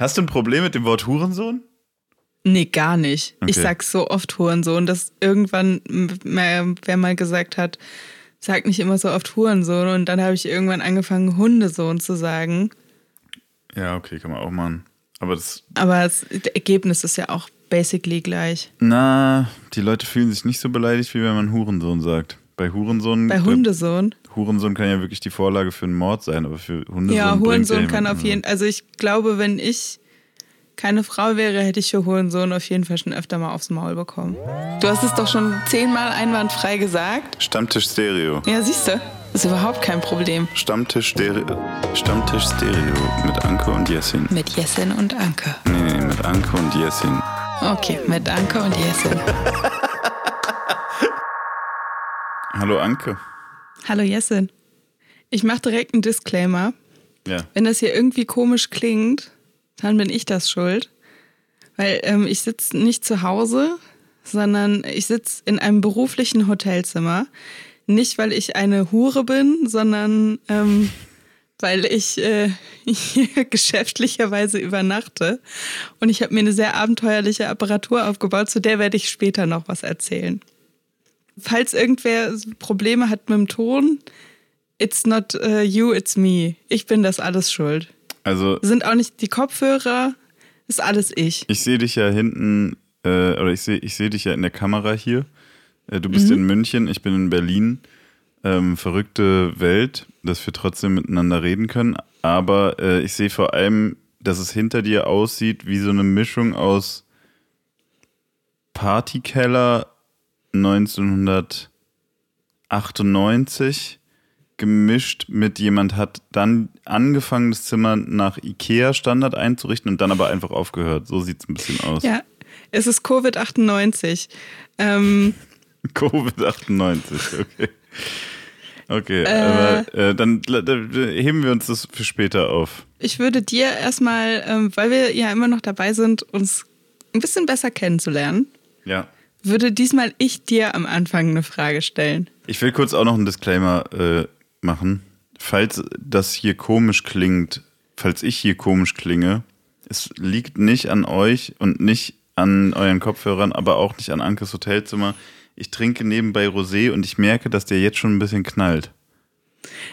Hast du ein Problem mit dem Wort Hurensohn? Nee, gar nicht. Okay. Ich sag so oft Hurensohn, dass irgendwann mal, wer mal gesagt hat, sag nicht immer so oft Hurensohn. Und dann habe ich irgendwann angefangen, Hundesohn zu sagen. Ja, okay, kann man auch machen. Aber das, Aber das Ergebnis ist ja auch basically gleich. na, die Leute fühlen sich nicht so beleidigt, wie wenn man Hurensohn sagt. Bei Hurensohn. Bei Hundesohn. Hurensohn kann ja wirklich die Vorlage für einen Mord sein, aber für Hundesohn. Ja, Hurensohn ja kann jemanden auf jeden Also ich glaube, wenn ich keine Frau wäre, hätte ich für Hurensohn auf jeden Fall schon öfter mal aufs Maul bekommen. Du hast es doch schon zehnmal einwandfrei gesagt. Stammtisch Stereo. Ja, siehst du, ist überhaupt kein Problem. Stammtisch Stereo. Stammtisch Stereo mit Anke und Jessin. Mit Jessin und Anke. Nee, nee, mit Anke und Jessin. Okay, mit Anke und Jessin. Hallo Anke. Hallo Jessin. Ich mache direkt einen Disclaimer. Ja. Wenn das hier irgendwie komisch klingt, dann bin ich das schuld. Weil ähm, ich sitze nicht zu Hause, sondern ich sitze in einem beruflichen Hotelzimmer. Nicht, weil ich eine Hure bin, sondern ähm, weil ich äh, hier geschäftlicherweise übernachte. Und ich habe mir eine sehr abenteuerliche Apparatur aufgebaut, zu der werde ich später noch was erzählen. Falls irgendwer Probleme hat mit dem Ton, it's not uh, you, it's me. Ich bin das alles schuld. Also Sind auch nicht die Kopfhörer, ist alles ich. ich sehe dich ja hinten, äh, oder ich sehe ich seh dich ja in der Kamera hier. Äh, du bist Mhm. in München, ich bin in Berlin. Ähm, verrückte Welt, dass wir trotzdem miteinander reden können. Aber äh, ich sehe vor allem, dass es hinter dir aussieht wie so eine Mischung aus Partykeller 1998 gemischt mit jemand hat dann angefangen, das Zimmer nach Ikea-Standard einzurichten und dann aber einfach aufgehört. So sieht es ein bisschen aus. Ja, es ist Covid-98. Ähm, Covid-98, okay. Okay, aber äh, dann, dann heben wir uns das für später auf. ich würde dir erstmal, ähm, weil wir ja immer noch dabei sind, uns ein bisschen besser kennenzulernen, Ja. Würde diesmal ich dir am Anfang eine Frage stellen. Ich will kurz auch noch einen Disclaimer äh, machen. Falls das hier komisch klingt, falls ich hier komisch klinge, es liegt nicht an euch und nicht an euren Kopfhörern, aber auch nicht an Ankes Hotelzimmer. Ich trinke nebenbei Rosé und ich merke, dass der jetzt schon ein bisschen knallt.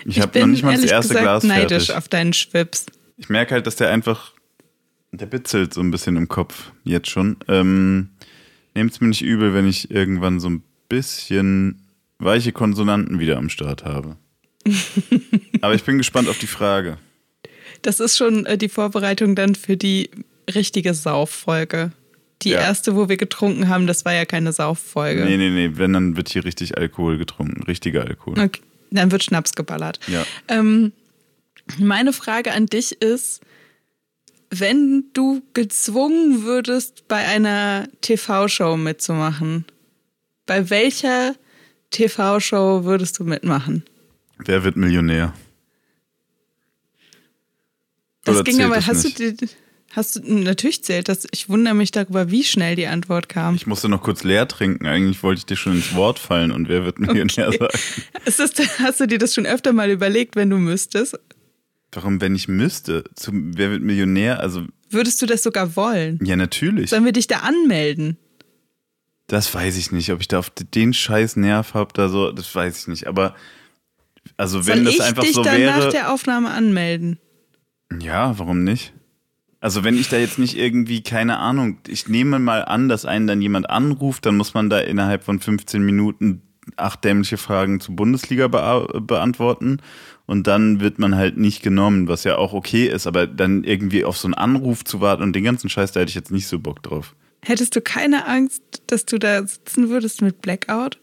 Ich, habe noch nicht mal das erste gesagt Glas neidisch fertig. auf deinen Schwips. Ich merke halt, dass der einfach, der bitzelt so ein bisschen im Kopf jetzt schon. Ähm, Nehmt's mir nicht übel, wenn ich irgendwann so ein bisschen weiche Konsonanten wieder am Start habe. Aber ich bin gespannt auf die Frage. Das ist schon äh, die Vorbereitung dann für die richtige Sauffolge. Die Ja. erste, wo wir getrunken haben, das war ja keine Sauffolge. Nee, nee, nee, wenn, dann wird hier richtig Alkohol getrunken. Richtiger Alkohol. Okay. Dann wird Schnaps geballert. Ja. Ähm, meine Frage an dich ist, wenn du gezwungen würdest, bei einer TV-Show mitzumachen, bei welcher TV-Show würdest du mitmachen? Wer wird Millionär? Das Oder ging aber, das hast nicht? du die, hast du, natürlich zählt das. Ich wundere mich darüber, wie schnell die Antwort kam. Ich musste noch kurz leer trinken. Eigentlich wollte ich dir schon ins Wort fallen und wer wird Millionär Okay. sagen? Ist das, hast du dir das schon öfter mal überlegt, wenn du müsstest? Warum, wenn ich müsste? Zum, wer wird Millionär? Also, Würdest du das sogar wollen? ja, natürlich. Sollen wir dich da anmelden? Das weiß ich nicht, ob ich da auf den scheiß Nerv habe, da so, das weiß ich nicht. Aber also wenn Soll das ich einfach dich so dann nach wäre, der Aufnahme anmelden? ja, warum nicht? Also wenn ich da jetzt nicht irgendwie, keine Ahnung, ich nehme mal an, dass einen dann jemand anruft, dann muss man da innerhalb von 15 Minuten acht dämliche Fragen zur Bundesliga bea beantworten und dann wird man halt nicht genommen, was ja auch okay ist, aber dann irgendwie auf so einen Anruf zu warten und den ganzen Scheiß, da hätte ich jetzt nicht so Bock drauf. Hättest du keine Angst, dass du da sitzen würdest mit Blackout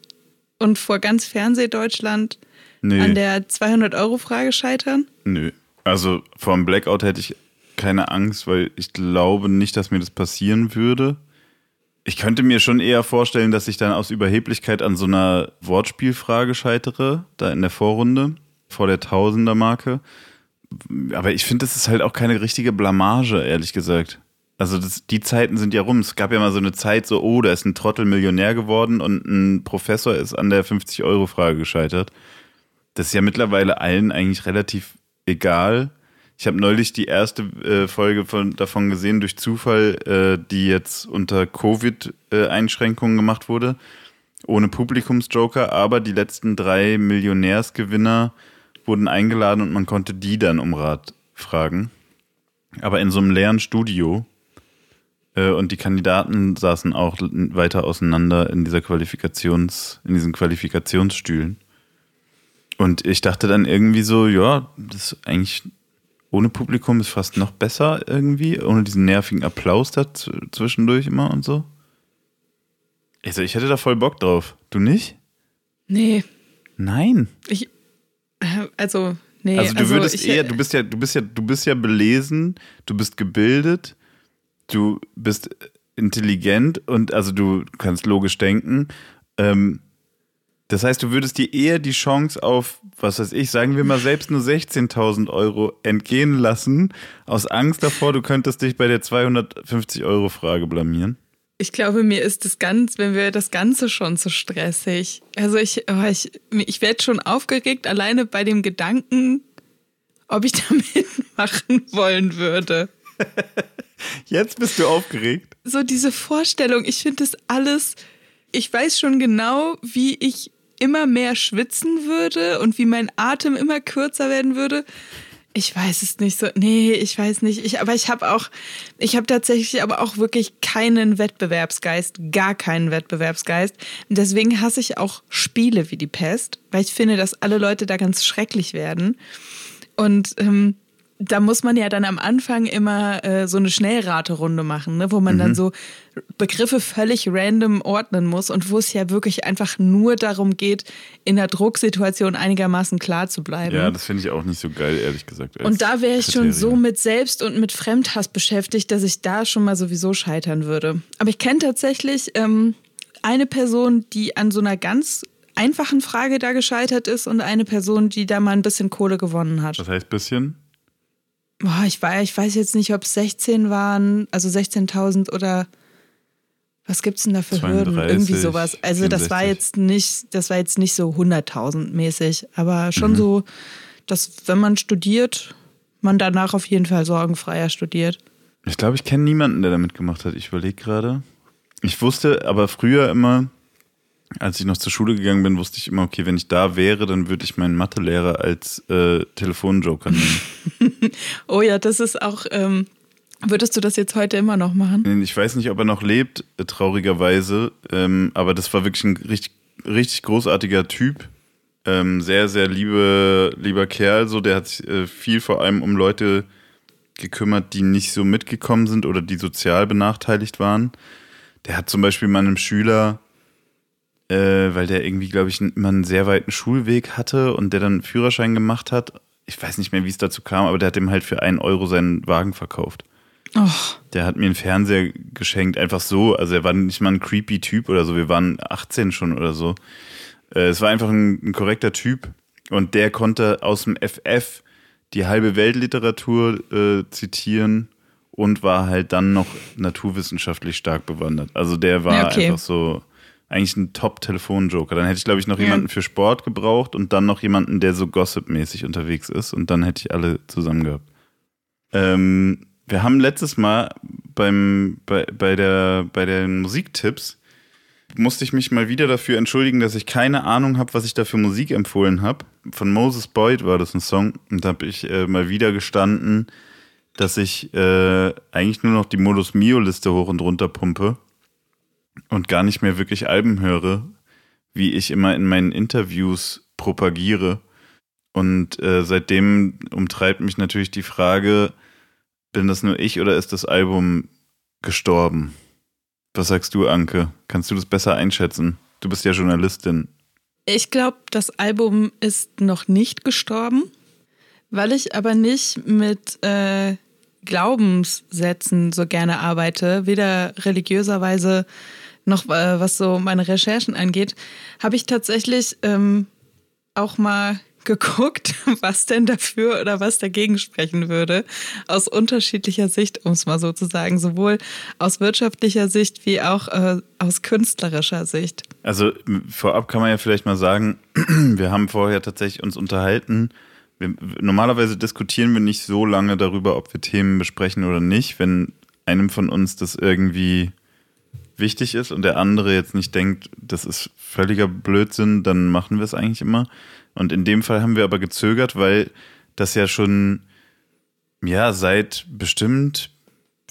und vor ganz Fernsehdeutschland Nö. an der 200-Euro-Frage scheitern? Nö. Also vor dem Blackout hätte ich keine Angst, weil ich glaube nicht, dass mir das passieren würde. Ich könnte mir schon eher vorstellen, dass ich dann aus Überheblichkeit an so einer Wortspielfrage scheitere, da in der Vorrunde, vor der Tausender-Marke. Aber ich finde, das ist halt auch keine richtige Blamage, ehrlich gesagt. Also das, die Zeiten sind ja rum. Es gab ja mal so eine Zeit, so, oh, da ist ein Trottel Millionär geworden und ein Professor ist an der 50-Euro-Frage gescheitert. Das ist ja mittlerweile allen eigentlich relativ egal. Ich habe neulich die erste äh, Folge von, davon gesehen durch Zufall, äh, die jetzt unter Covid-Einschränkungen gemacht wurde, ohne Publikumsjoker, aber die letzten drei Millionärsgewinner wurden eingeladen und man konnte die dann um Rat fragen. Aber in so einem leeren Studio. Äh, und die Kandidaten saßen auch weiter auseinander in dieser Qualifikations, in diesen Qualifikationsstühlen. Und ich dachte dann irgendwie so, ja, das ist eigentlich ohne Publikum ist fast noch besser irgendwie, ohne diesen nervigen Applaus da zwischendurch immer und so. Also ich hätte da voll Bock drauf. Du nicht? Nee. Nein. Ich, äh, also, nee. Also du also würdest ich, eher, du bist ja, du bist ja, du bist ja belesen, du bist gebildet, du bist intelligent und also du kannst logisch denken. Ähm, das heißt, du würdest dir eher die Chance auf, was weiß ich, sagen wir mal selbst nur 16.000 Euro entgehen lassen, aus Angst davor, du könntest dich bei der 250 Euro Frage blamieren. Ich glaube, mir ist das ganz, wenn wir das Ganze schon zu stressig. Also ich, oh, ich, ich werde schon aufgeregt, alleine bei dem Gedanken, ob ich da mitmachen wollen würde. Jetzt bist du aufgeregt. So diese Vorstellung, ich finde das alles, ich weiß schon genau, wie ich immer mehr schwitzen würde und wie mein Atem immer kürzer werden würde. Ich weiß es nicht so. Nee, ich weiß nicht. Ich, aber ich habe auch, ich habe tatsächlich aber auch wirklich keinen Wettbewerbsgeist, gar keinen Wettbewerbsgeist. Deswegen hasse ich auch Spiele wie die Pest, weil ich finde, dass alle Leute da ganz schrecklich werden. Und ähm, da muss man ja dann am Anfang immer äh, so eine Schnellraterunde machen, ne, wo man mhm. dann so Begriffe völlig random ordnen muss und wo es ja wirklich einfach nur darum geht, in der Drucksituation einigermaßen klar zu bleiben. Ja, das finde ich auch nicht so geil, ehrlich gesagt. Und da wäre ich Kriterien. schon so mit Selbst- und mit Fremdhass beschäftigt, dass ich da schon mal sowieso scheitern würde. Aber ich kenne tatsächlich ähm, eine Person, die an so einer ganz einfachen Frage da gescheitert ist und eine Person, die da mal ein bisschen Kohle gewonnen hat. Was heißt bisschen? Boah, ich, weiß, ich weiß jetzt nicht, ob es 16 waren, also 16.000 oder was gibt es denn da für 32, Hürden? Irgendwie sowas. Also 64. das war jetzt nicht, das war jetzt nicht so 100.000 mäßig, aber schon mhm. so, dass wenn man studiert, man danach auf jeden Fall sorgenfreier studiert. Ich glaube, ich kenne niemanden, der da mitgemacht hat. Ich überlege gerade. Ich wusste aber früher immer, als ich noch zur Schule gegangen bin, wusste ich immer, okay, wenn ich da wäre, dann würde ich meinen Mathelehrer als äh, Telefonjoker nehmen. oh ja, das ist auch. Ähm, würdest du das jetzt heute immer noch machen? Ich weiß nicht, ob er noch lebt, äh, traurigerweise. Ähm, aber das war wirklich ein richtig, richtig großartiger Typ. Ähm, sehr, sehr liebe, lieber Kerl. So, der hat sich äh, viel vor allem um Leute gekümmert, die nicht so mitgekommen sind oder die sozial benachteiligt waren. Der hat zum Beispiel meinem Schüler äh, weil der irgendwie, glaube ich, immer einen sehr weiten Schulweg hatte und der dann einen Führerschein gemacht hat. Ich weiß nicht mehr, wie es dazu kam, aber der hat ihm halt für einen Euro seinen Wagen verkauft. Oh. Der hat mir einen Fernseher geschenkt, einfach so. Also er war nicht mal ein creepy Typ oder so. Wir waren 18 schon oder so. Äh, es war einfach ein, ein korrekter Typ und der konnte aus dem FF die halbe Weltliteratur äh, zitieren und war halt dann noch naturwissenschaftlich stark bewandert. Also der war ja, okay. einfach so eigentlich ein Top-Telefon-Joker. Dann hätte ich, glaube ich, noch ja. jemanden für Sport gebraucht und dann noch jemanden, der so Gossip-mäßig unterwegs ist und dann hätte ich alle zusammen gehabt. Ähm, wir haben letztes Mal beim, bei, bei, der, bei den Musiktipps musste ich mich mal wieder dafür entschuldigen, dass ich keine Ahnung habe, was ich da für Musik empfohlen habe. Von Moses Boyd war das ein Song und da habe ich äh, mal wieder gestanden, dass ich äh, eigentlich nur noch die Modus Mio-Liste hoch und runter pumpe und gar nicht mehr wirklich Alben höre, wie ich immer in meinen Interviews propagiere. Und äh, seitdem umtreibt mich natürlich die Frage, bin das nur ich oder ist das Album gestorben? Was sagst du, Anke? Kannst du das besser einschätzen? Du bist ja Journalistin. Ich glaube, das Album ist noch nicht gestorben, weil ich aber nicht mit äh, Glaubenssätzen so gerne arbeite, weder religiöserweise noch äh, was so meine Recherchen angeht, habe ich tatsächlich ähm, auch mal geguckt, was denn dafür oder was dagegen sprechen würde, aus unterschiedlicher Sicht, um es mal so zu sagen, sowohl aus wirtschaftlicher Sicht wie auch äh, aus künstlerischer Sicht. Also vorab kann man ja vielleicht mal sagen, wir haben vorher tatsächlich uns unterhalten, wir, normalerweise diskutieren wir nicht so lange darüber, ob wir Themen besprechen oder nicht, wenn einem von uns das irgendwie wichtig ist und der andere jetzt nicht denkt, das ist völliger Blödsinn, dann machen wir es eigentlich immer. Und in dem Fall haben wir aber gezögert, weil das ja schon ja seit bestimmt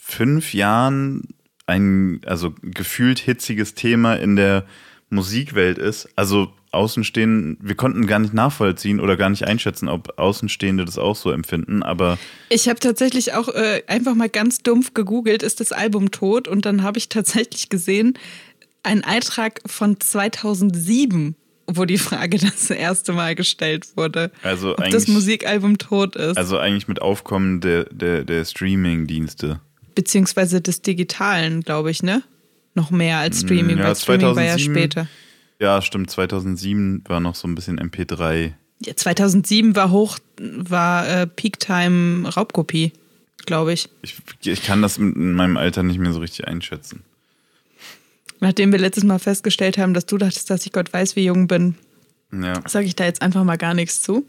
fünf Jahren ein also gefühlt hitziges Thema in der Musikwelt ist. Also Außenstehende, wir konnten gar nicht nachvollziehen oder gar nicht einschätzen, ob Außenstehende das auch so empfinden, aber. Ich habe tatsächlich auch äh, einfach mal ganz dumpf gegoogelt, ist das Album tot? Und dann habe ich tatsächlich gesehen, ein Eintrag von 2007, wo die Frage das erste Mal gestellt wurde. Also ob das Musikalbum tot ist. Also eigentlich mit Aufkommen der, der, der Streaming-Dienste. Beziehungsweise des Digitalen, glaube ich, ne? Noch mehr als Streaming, ja, weil Streaming 2007, war ja später. Ja, stimmt. 2007 war noch so ein bisschen MP3. Ja, 2007 war hoch, war äh, Peak-Time Raubkopie, glaube ich. ich. Ich kann das in meinem Alter nicht mehr so richtig einschätzen. Nachdem wir letztes Mal festgestellt haben, dass du dachtest, dass ich Gott weiß, wie jung bin, ja. sage ich da jetzt einfach mal gar nichts zu.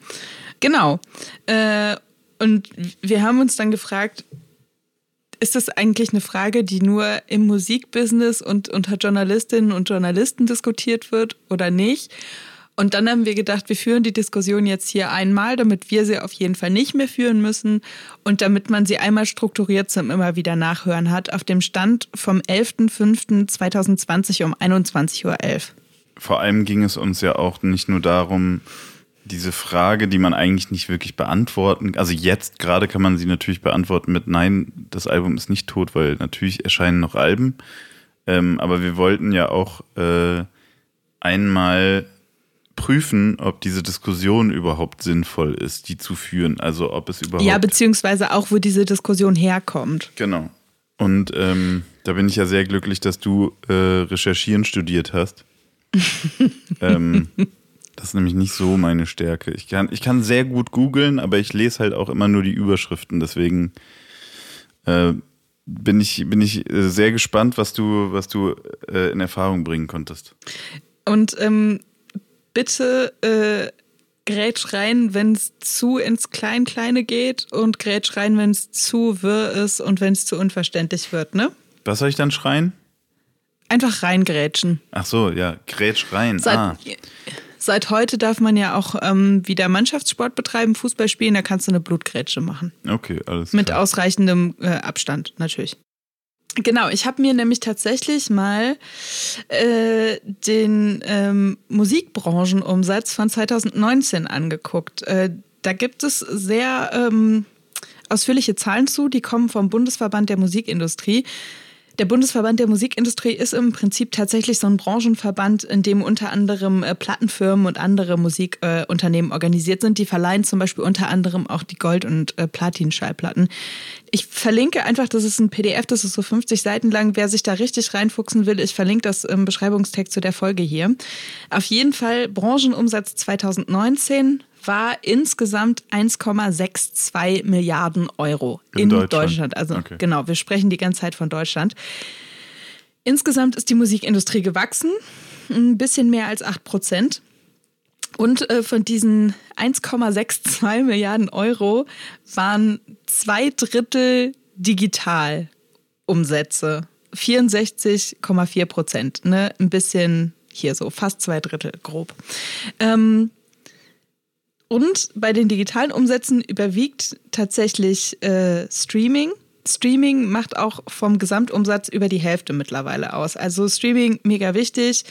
Genau. Äh, und wir haben uns dann gefragt, ist das eigentlich eine Frage, die nur im Musikbusiness und unter Journalistinnen und Journalisten diskutiert wird oder nicht? Und dann haben wir gedacht, wir führen die Diskussion jetzt hier einmal, damit wir sie auf jeden Fall nicht mehr führen müssen und damit man sie einmal strukturiert zum immer wieder Nachhören hat, auf dem Stand vom 11.05.2020 um 21.11 Uhr. Vor allem ging es uns ja auch nicht nur darum, diese Frage, die man eigentlich nicht wirklich beantworten, also jetzt gerade kann man sie natürlich beantworten mit Nein, das Album ist nicht tot, weil natürlich erscheinen noch Alben. Ähm, aber wir wollten ja auch äh, einmal prüfen, ob diese Diskussion überhaupt sinnvoll ist, die zu führen. Also ob es überhaupt. Ja, beziehungsweise auch, wo diese Diskussion herkommt. Genau. Und ähm, da bin ich ja sehr glücklich, dass du äh, Recherchieren studiert hast. ähm, das ist nämlich nicht so meine Stärke. Ich kann, ich kann sehr gut googeln, aber ich lese halt auch immer nur die Überschriften. Deswegen äh, bin, ich, bin ich äh, sehr gespannt, was du, was du äh, in Erfahrung bringen konntest. Und ähm, bitte äh, grätsch rein, wenn es zu ins Klein-Kleine geht und grätsch rein, wenn es zu wirr ist und wenn es zu unverständlich wird, ne? Was soll ich dann schreien? Einfach reingrätschen. Ach so, ja, grätsch rein. Seit, ah. Seit heute darf man ja auch ähm, wieder Mannschaftssport betreiben, Fußball spielen, da kannst du eine Blutgrätsche machen. Okay, alles klar. Mit ausreichendem äh, Abstand, natürlich. Genau, ich habe mir nämlich tatsächlich mal äh, den ähm, Musikbranchenumsatz von 2019 angeguckt. Äh, da gibt es sehr ähm, ausführliche Zahlen zu, die kommen vom Bundesverband der Musikindustrie. Der Bundesverband der Musikindustrie ist im Prinzip tatsächlich so ein Branchenverband, in dem unter anderem äh, Plattenfirmen und andere Musikunternehmen äh, organisiert sind. Die verleihen zum Beispiel unter anderem auch die Gold- und äh, Platin-Schallplatten. Ich verlinke einfach, das ist ein PDF, das ist so 50 Seiten lang. Wer sich da richtig reinfuchsen will, ich verlinke das im Beschreibungstext zu der Folge hier. Auf jeden Fall Branchenumsatz 2019 war insgesamt 1,62 Milliarden Euro in, in Deutschland. Deutschland. Also okay. genau, wir sprechen die ganze Zeit von Deutschland. Insgesamt ist die Musikindustrie gewachsen, ein bisschen mehr als 8 Prozent. Und äh, von diesen 1,62 Milliarden Euro waren zwei Drittel Digitalumsätze. 64,4 Prozent. Ne? Ein bisschen hier so, fast zwei Drittel grob. Ähm, und bei den digitalen Umsätzen überwiegt tatsächlich äh, Streaming. Streaming macht auch vom Gesamtumsatz über die Hälfte mittlerweile aus. Also Streaming mega wichtig.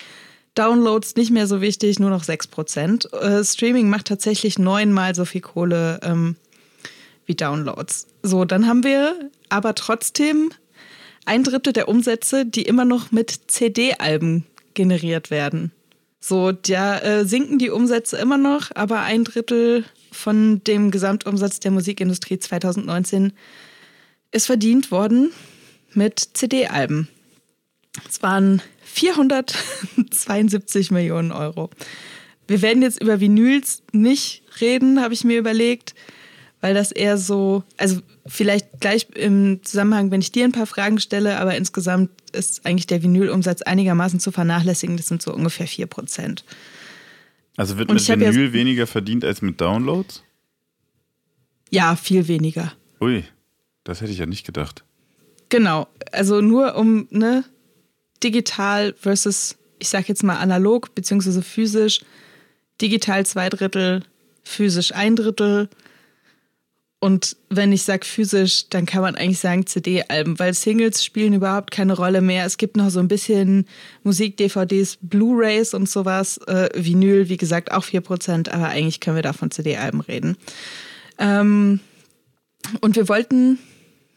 Downloads nicht mehr so wichtig, nur noch 6%. Äh, Streaming macht tatsächlich neunmal so viel Kohle ähm, wie Downloads. So, dann haben wir aber trotzdem ein Drittel der Umsätze, die immer noch mit CD-Alben generiert werden. So, da äh, sinken die Umsätze immer noch, aber ein Drittel von dem Gesamtumsatz der Musikindustrie 2019 ist verdient worden mit CD-Alben. Es waren 472 Millionen Euro. Wir werden jetzt über Vinyls nicht reden, habe ich mir überlegt weil das eher so, also vielleicht gleich im Zusammenhang, wenn ich dir ein paar Fragen stelle, aber insgesamt ist eigentlich der Vinylumsatz einigermaßen zu vernachlässigen. Das sind so ungefähr 4 Prozent. Also wird mit Vinyl weniger verdient als mit Downloads? Ja, viel weniger. Ui, das hätte ich ja nicht gedacht. Genau, also nur um ne, digital versus, ich sag jetzt mal analog beziehungsweise physisch, digital zwei Drittel, physisch ein Drittel. Und wenn ich sage physisch, dann kann man eigentlich sagen CD-Alben, weil Singles spielen überhaupt keine Rolle mehr. Es gibt noch so ein bisschen Musik-DVDs, Blu-rays und sowas. Äh, Vinyl, wie gesagt, auch 4%, aber eigentlich können wir da von CD-Alben reden. Ähm, und wir wollten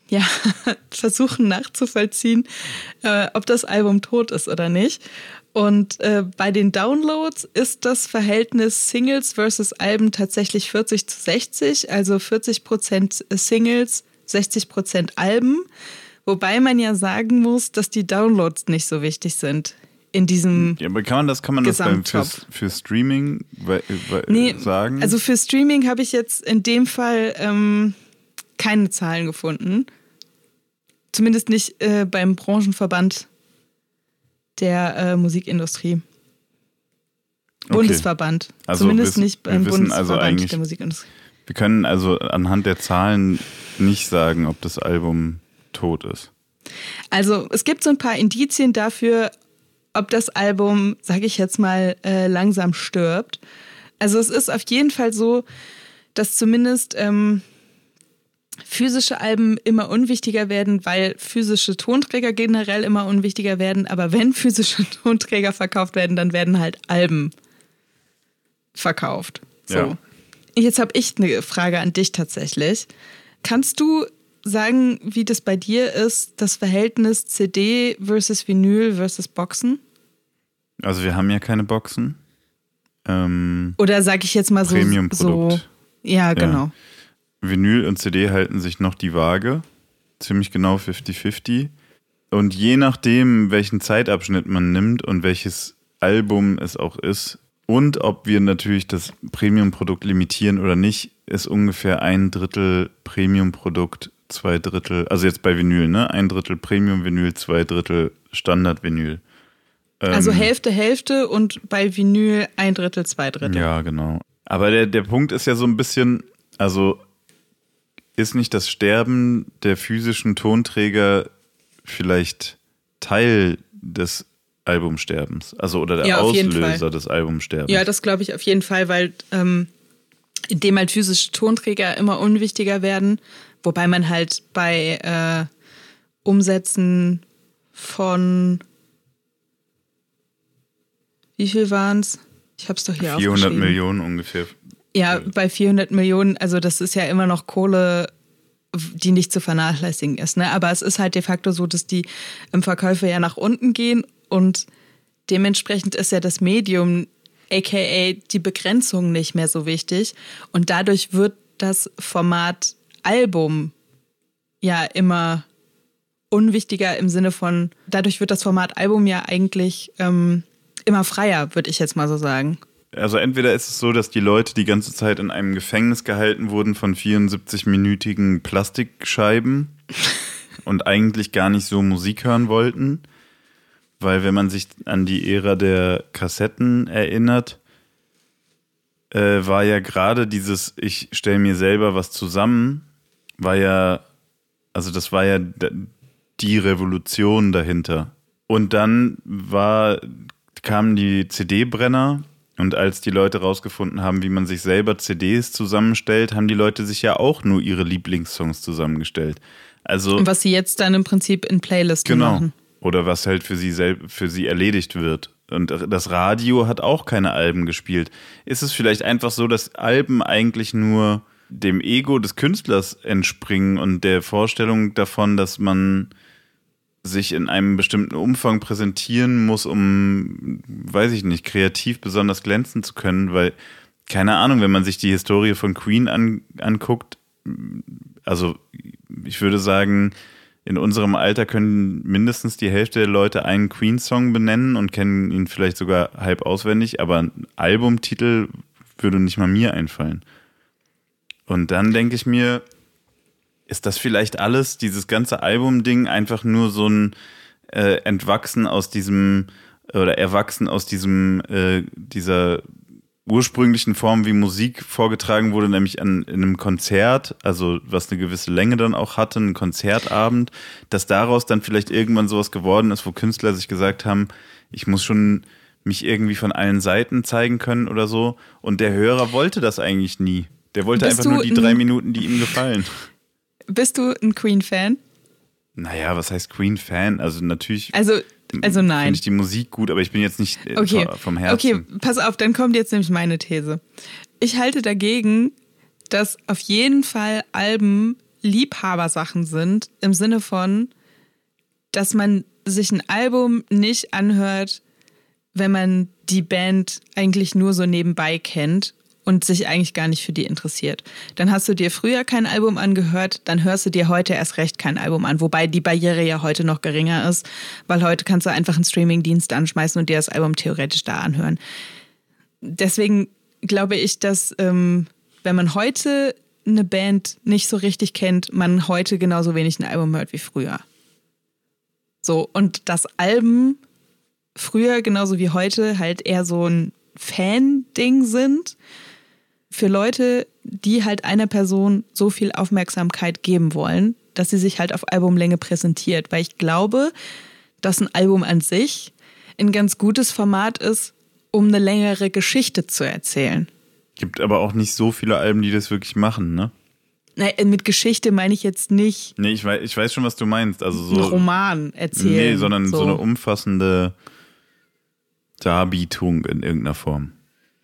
ja versuchen nachzuvollziehen, äh, ob das Album tot ist oder nicht. Und äh, bei den Downloads ist das Verhältnis Singles versus Alben tatsächlich 40 zu 60, also 40 Prozent Singles, 60 Prozent Alben. Wobei man ja sagen muss, dass die Downloads nicht so wichtig sind in diesem. Ja, aber kann man das, kann man das beim, für, für Streaming nee, sagen? Also für Streaming habe ich jetzt in dem Fall ähm, keine Zahlen gefunden. Zumindest nicht äh, beim Branchenverband der äh, Musikindustrie. Bundesverband. Also Zumindest wissen, nicht beim also Bundesverband also der Musikindustrie. Wir können also anhand der Zahlen nicht sagen, ob das Album tot ist. Also es gibt so ein paar Indizien dafür, ob das Album, sage ich jetzt mal, äh, langsam stirbt. Also es ist auf jeden Fall so, dass zumindest ähm, physische Alben immer unwichtiger werden, weil physische Tonträger generell immer unwichtiger werden. Aber wenn physische Tonträger verkauft werden, dann werden halt Alben verkauft. So. Ja. Jetzt habe ich eine Frage an dich tatsächlich. Kannst du sagen, wie das bei dir ist, das Verhältnis CD versus Vinyl versus Boxen? Also wir haben ja keine Boxen. Ähm, Oder sage ich jetzt mal so. Premium-Produkt. So, ja, genau. Ja. Vinyl und CD halten sich noch die Waage. Ziemlich genau 50-50. Und je nachdem, welchen Zeitabschnitt man nimmt und welches Album es auch ist, und ob wir natürlich das Premium-Produkt limitieren oder nicht, ist ungefähr ein Drittel Premium-Produkt, zwei Drittel, also jetzt bei Vinyl, ne? Ein Drittel Premium-Vinyl, zwei Drittel Standard-Vinyl. Also ähm, Hälfte, Hälfte und bei Vinyl ein Drittel, zwei Drittel. Ja, genau. Aber der, der Punkt ist ja so ein bisschen, also ist nicht das Sterben der physischen Tonträger vielleicht Teil des Albumsterbens? Also oder der ja, Auslöser des Albumsterbens? Ja, das glaube ich auf jeden Fall, weil ähm, indem halt physische Tonträger immer unwichtiger werden, wobei man halt bei äh, Umsätzen von wie viel waren es? Ich habe es doch hier 400 Millionen ungefähr. Ja, bei 400 Millionen, also das ist ja immer noch Kohle, die nicht zu vernachlässigen ist. Ne? Aber es ist halt de facto so, dass die Verkäufe ja nach unten gehen und dementsprechend ist ja das Medium, aka die Begrenzung, nicht mehr so wichtig. Und dadurch wird das Format Album ja immer unwichtiger im Sinne von, dadurch wird das Format Album ja eigentlich ähm, immer freier, würde ich jetzt mal so sagen. Also entweder ist es so, dass die Leute die ganze Zeit in einem Gefängnis gehalten wurden von 74-minütigen Plastikscheiben und eigentlich gar nicht so Musik hören wollten. Weil wenn man sich an die Ära der Kassetten erinnert, äh, war ja gerade dieses, ich stelle mir selber was zusammen, war ja, also das war ja die Revolution dahinter. Und dann war, kamen die CD-Brenner und als die Leute rausgefunden haben, wie man sich selber CDs zusammenstellt, haben die Leute sich ja auch nur ihre Lieblingssongs zusammengestellt. Also was sie jetzt dann im Prinzip in Playlisten genau. machen. Oder was halt für sie selbst für sie erledigt wird. Und das Radio hat auch keine Alben gespielt. Ist es vielleicht einfach so, dass Alben eigentlich nur dem Ego des Künstlers entspringen und der Vorstellung davon, dass man sich in einem bestimmten Umfang präsentieren muss, um, weiß ich nicht, kreativ besonders glänzen zu können, weil, keine Ahnung, wenn man sich die Historie von Queen an, anguckt, also ich würde sagen, in unserem Alter können mindestens die Hälfte der Leute einen Queen-Song benennen und kennen ihn vielleicht sogar halb auswendig, aber ein Albumtitel würde nicht mal mir einfallen. Und dann denke ich mir, ist das vielleicht alles, dieses ganze Album-Ding, einfach nur so ein äh, Entwachsen aus diesem oder erwachsen aus diesem, äh, dieser ursprünglichen Form, wie Musik vorgetragen wurde, nämlich an, in einem Konzert, also was eine gewisse Länge dann auch hatte, ein Konzertabend, dass daraus dann vielleicht irgendwann sowas geworden ist, wo Künstler sich gesagt haben, ich muss schon mich irgendwie von allen Seiten zeigen können oder so. Und der Hörer wollte das eigentlich nie. Der wollte Bist einfach nur die drei Minuten, die ihm gefallen. Bist du ein Queen-Fan? Naja, was heißt Queen-Fan? Also natürlich. Also, also nein. Finde ich die Musik gut, aber ich bin jetzt nicht äh, okay. vom Herzen. Okay, pass auf, dann kommt jetzt nämlich meine These. Ich halte dagegen, dass auf jeden Fall Alben Liebhabersachen sind, im Sinne von, dass man sich ein Album nicht anhört, wenn man die Band eigentlich nur so nebenbei kennt und sich eigentlich gar nicht für die interessiert. Dann hast du dir früher kein Album angehört, dann hörst du dir heute erst recht kein Album an, wobei die Barriere ja heute noch geringer ist, weil heute kannst du einfach einen Streamingdienst anschmeißen und dir das Album theoretisch da anhören. Deswegen glaube ich, dass ähm, wenn man heute eine Band nicht so richtig kennt, man heute genauso wenig ein Album hört wie früher. So, und dass Alben früher genauso wie heute halt eher so ein Fan-Ding sind für Leute, die halt einer Person so viel Aufmerksamkeit geben wollen, dass sie sich halt auf Albumlänge präsentiert. Weil ich glaube, dass ein Album an sich ein ganz gutes Format ist, um eine längere Geschichte zu erzählen. Gibt aber auch nicht so viele Alben, die das wirklich machen, ne? Na, mit Geschichte meine ich jetzt nicht. Nee, ich weiß, ich weiß schon, was du meinst. Also so. Ein Roman erzählen. Nee, sondern so, so eine umfassende Darbietung in irgendeiner Form.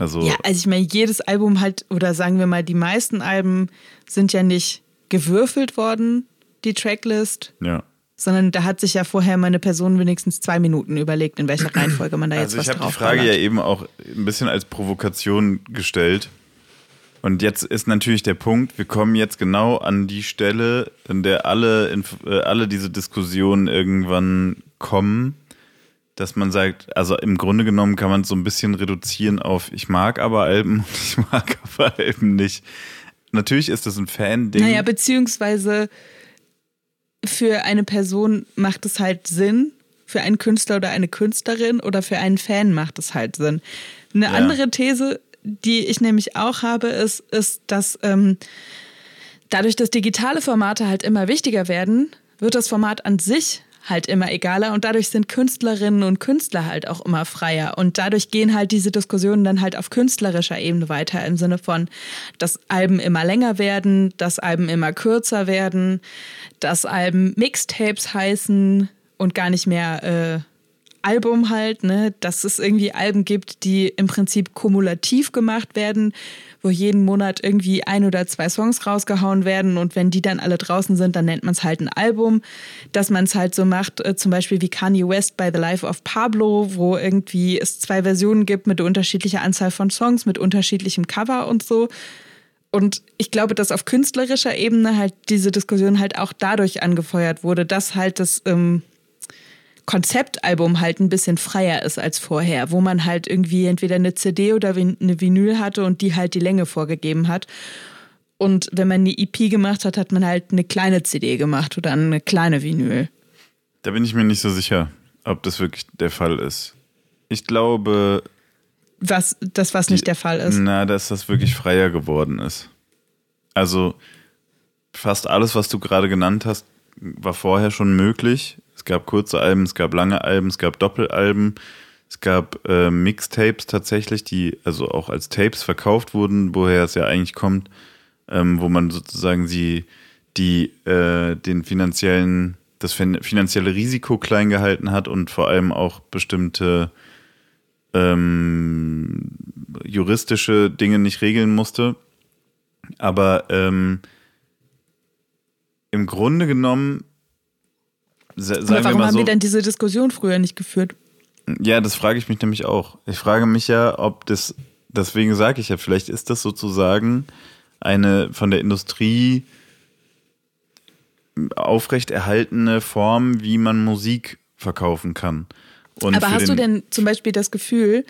Also ja, also ich meine, jedes Album halt, oder sagen wir mal, die meisten Alben sind ja nicht gewürfelt worden, die Tracklist. Ja. Sondern da hat sich ja vorher meine Person wenigstens zwei Minuten überlegt, in welcher Reihenfolge man da jetzt also was drauf Also ich habe die Frage ja eben auch ein bisschen als Provokation gestellt. Und jetzt ist natürlich der Punkt, wir kommen jetzt genau an die Stelle, in der alle, äh, alle diese Diskussionen irgendwann kommen dass man sagt, also im Grunde genommen kann man es so ein bisschen reduzieren auf ich mag aber Alben und ich mag aber Alben nicht. Natürlich ist das ein Fan-Ding. Naja, beziehungsweise für eine Person macht es halt Sinn, für einen Künstler oder eine Künstlerin oder für einen Fan macht es halt Sinn. Eine ja. andere These, die ich nämlich auch habe, ist, ist dass ähm, dadurch, dass digitale Formate halt immer wichtiger werden, wird das Format an sich halt immer egaler und dadurch sind Künstlerinnen und Künstler halt auch immer freier. Und dadurch gehen halt diese Diskussionen dann halt auf künstlerischer Ebene weiter im Sinne von, dass Alben immer länger werden, dass Alben immer kürzer werden, dass Alben Mixtapes heißen und gar nicht mehr äh, Album halt, ne, dass es irgendwie Alben gibt, die im Prinzip kumulativ gemacht werden, wo jeden Monat irgendwie ein oder zwei Songs rausgehauen werden und wenn die dann alle draußen sind, dann nennt man es halt ein Album. Dass man es halt so macht, äh, zum Beispiel wie Kanye West bei The Life of Pablo, wo irgendwie es zwei Versionen gibt mit unterschiedlicher Anzahl von Songs, mit unterschiedlichem Cover und so. Und ich glaube, dass auf künstlerischer Ebene halt diese Diskussion halt auch dadurch angefeuert wurde, dass halt das ähm, Konzeptalbum halt ein bisschen freier ist als vorher, wo man halt irgendwie entweder eine CD oder eine Vinyl hatte und die halt die Länge vorgegeben hat. Und wenn man eine EP gemacht hat, hat man halt eine kleine CD gemacht oder eine kleine Vinyl. Da bin ich mir nicht so sicher, ob das wirklich der Fall ist. Ich glaube. Was, das, was die, nicht der Fall ist. Na, dass das wirklich freier geworden ist. Also, fast alles, was du gerade genannt hast, war vorher schon möglich. Es gab kurze Alben, es gab lange Alben, es gab Doppelalben, es gab äh, Mixtapes tatsächlich, die also auch als Tapes verkauft wurden, woher es ja eigentlich kommt, ähm, wo man sozusagen sie die äh, den finanziellen das finanzielle Risiko klein gehalten hat und vor allem auch bestimmte ähm, juristische Dinge nicht regeln musste. Aber ähm, im Grunde genommen warum haben so, wir denn diese Diskussion früher nicht geführt? Ja, das frage ich mich nämlich auch. Ich frage mich ja, ob das, deswegen sage ich ja, vielleicht ist das sozusagen eine von der Industrie aufrechterhaltene Form, wie man Musik verkaufen kann. Und Aber hast du denn zum Beispiel das Gefühl,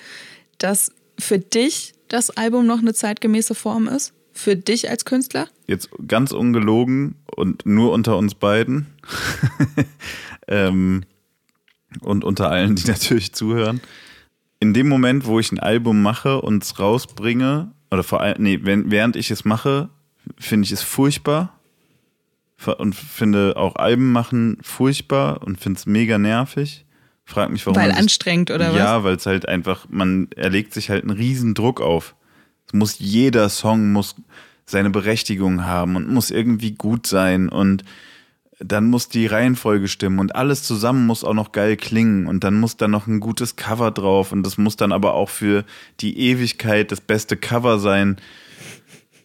dass für dich das Album noch eine zeitgemäße Form ist? Für dich als Künstler? Jetzt ganz ungelogen und nur unter uns beiden. ähm, und unter allen, die natürlich zuhören. in dem Moment, wo ich ein Album mache und es rausbringe, oder vor allem, nee, wenn, während ich es mache, finde ich es furchtbar und finde auch Alben machen furchtbar und finde es mega nervig. Frag mich, warum. Weil anstrengend oder ja, was? Ja, weil es halt einfach, man erlegt sich halt einen riesen Druck auf. Muss jeder Song muss seine Berechtigung haben und muss irgendwie gut sein und dann muss die Reihenfolge stimmen und alles zusammen muss auch noch geil klingen und dann muss da noch ein gutes Cover drauf und das muss dann aber auch für die Ewigkeit das beste Cover sein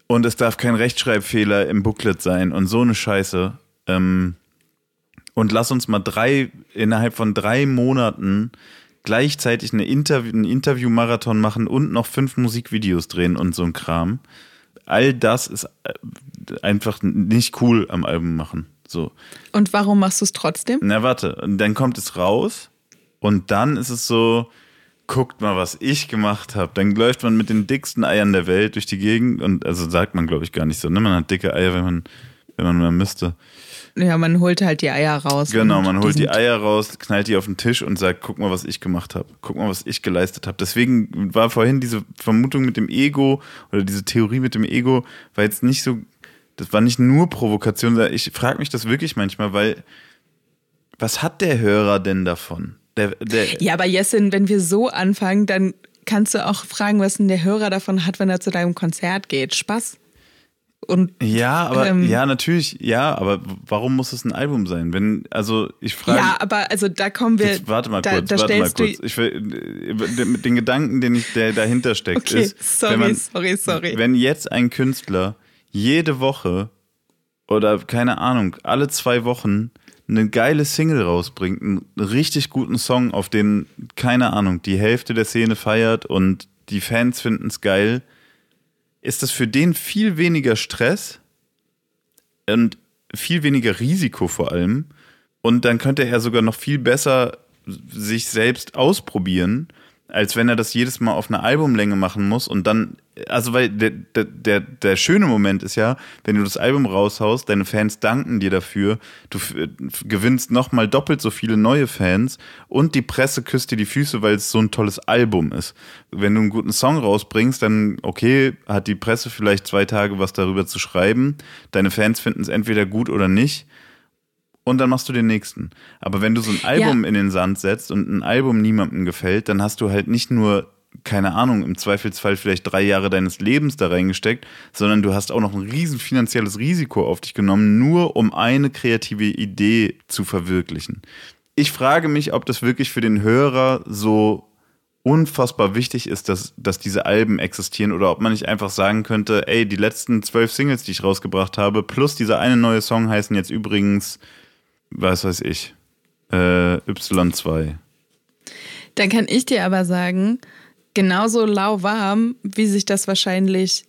und es darf kein Rechtschreibfehler im Booklet sein und so eine Scheiße. Ähm, und lass uns mal drei, innerhalb von drei Monaten gleichzeitig eine Interview, einen Interview-Marathon machen und noch fünf Musikvideos drehen und so ein Kram. All das ist äh, einfach nicht cool am Album machen. So. Und warum machst du es trotzdem? Na, warte, und dann kommt es raus und dann ist es so, guckt mal, was ich gemacht habe. Dann läuft man mit den dicksten Eiern der Welt durch die Gegend und also sagt man, glaube ich, gar nicht so. Ne? Man hat dicke Eier, wenn man, wenn man mal müsste. Ja, man holt halt die Eier raus. Genau, man holt die Eier raus, knallt die auf den Tisch und sagt, guck mal, was ich gemacht habe. Guck mal, was ich geleistet habe. Deswegen war vorhin diese Vermutung mit dem Ego oder diese Theorie mit dem Ego, war jetzt nicht so, das war nicht nur Provokation. Ich frage mich das wirklich manchmal, weil was hat der Hörer denn davon? Der, der ja, aber Jessin, wenn wir so anfangen, dann kannst du auch fragen, was denn der Hörer davon hat, wenn er zu deinem Konzert geht. Spaß. Und, ja, aber ähm, ja, natürlich, ja, aber warum muss es ein Album sein? Wenn, also ich frage. Ja, aber also da kommen wir. Jetzt, warte mal da, kurz, da warte mal kurz. Ich will, den Gedanken, den ich, der dahinter steckt, okay, ist. Sorry, man, sorry, sorry. Wenn jetzt ein Künstler jede Woche oder keine Ahnung, alle zwei Wochen eine geile Single rausbringt, einen richtig guten Song, auf den, keine Ahnung, die Hälfte der Szene feiert und die Fans finden es geil ist das für den viel weniger Stress und viel weniger Risiko vor allem. Und dann könnte er sogar noch viel besser sich selbst ausprobieren als wenn er das jedes Mal auf einer Albumlänge machen muss und dann, also weil der, der, der schöne Moment ist ja, wenn du das Album raushaust, deine Fans danken dir dafür, du gewinnst nochmal doppelt so viele neue Fans und die Presse küsst dir die Füße, weil es so ein tolles Album ist. Wenn du einen guten Song rausbringst, dann okay, hat die Presse vielleicht zwei Tage was darüber zu schreiben, deine Fans finden es entweder gut oder nicht und dann machst du den nächsten. Aber wenn du so ein Album ja. in den Sand setzt und ein Album niemandem gefällt, dann hast du halt nicht nur, keine Ahnung, im Zweifelsfall vielleicht drei Jahre deines Lebens da reingesteckt, sondern du hast auch noch ein riesen finanzielles Risiko auf dich genommen, nur um eine kreative Idee zu verwirklichen. Ich frage mich, ob das wirklich für den Hörer so unfassbar wichtig ist, dass, dass diese Alben existieren oder ob man nicht einfach sagen könnte, ey, die letzten zwölf Singles, die ich rausgebracht habe, plus dieser eine neue Song heißen jetzt übrigens was weiß ich, äh, Y2. Dann kann ich dir aber sagen, genauso lauwarm, wie sich das wahrscheinlich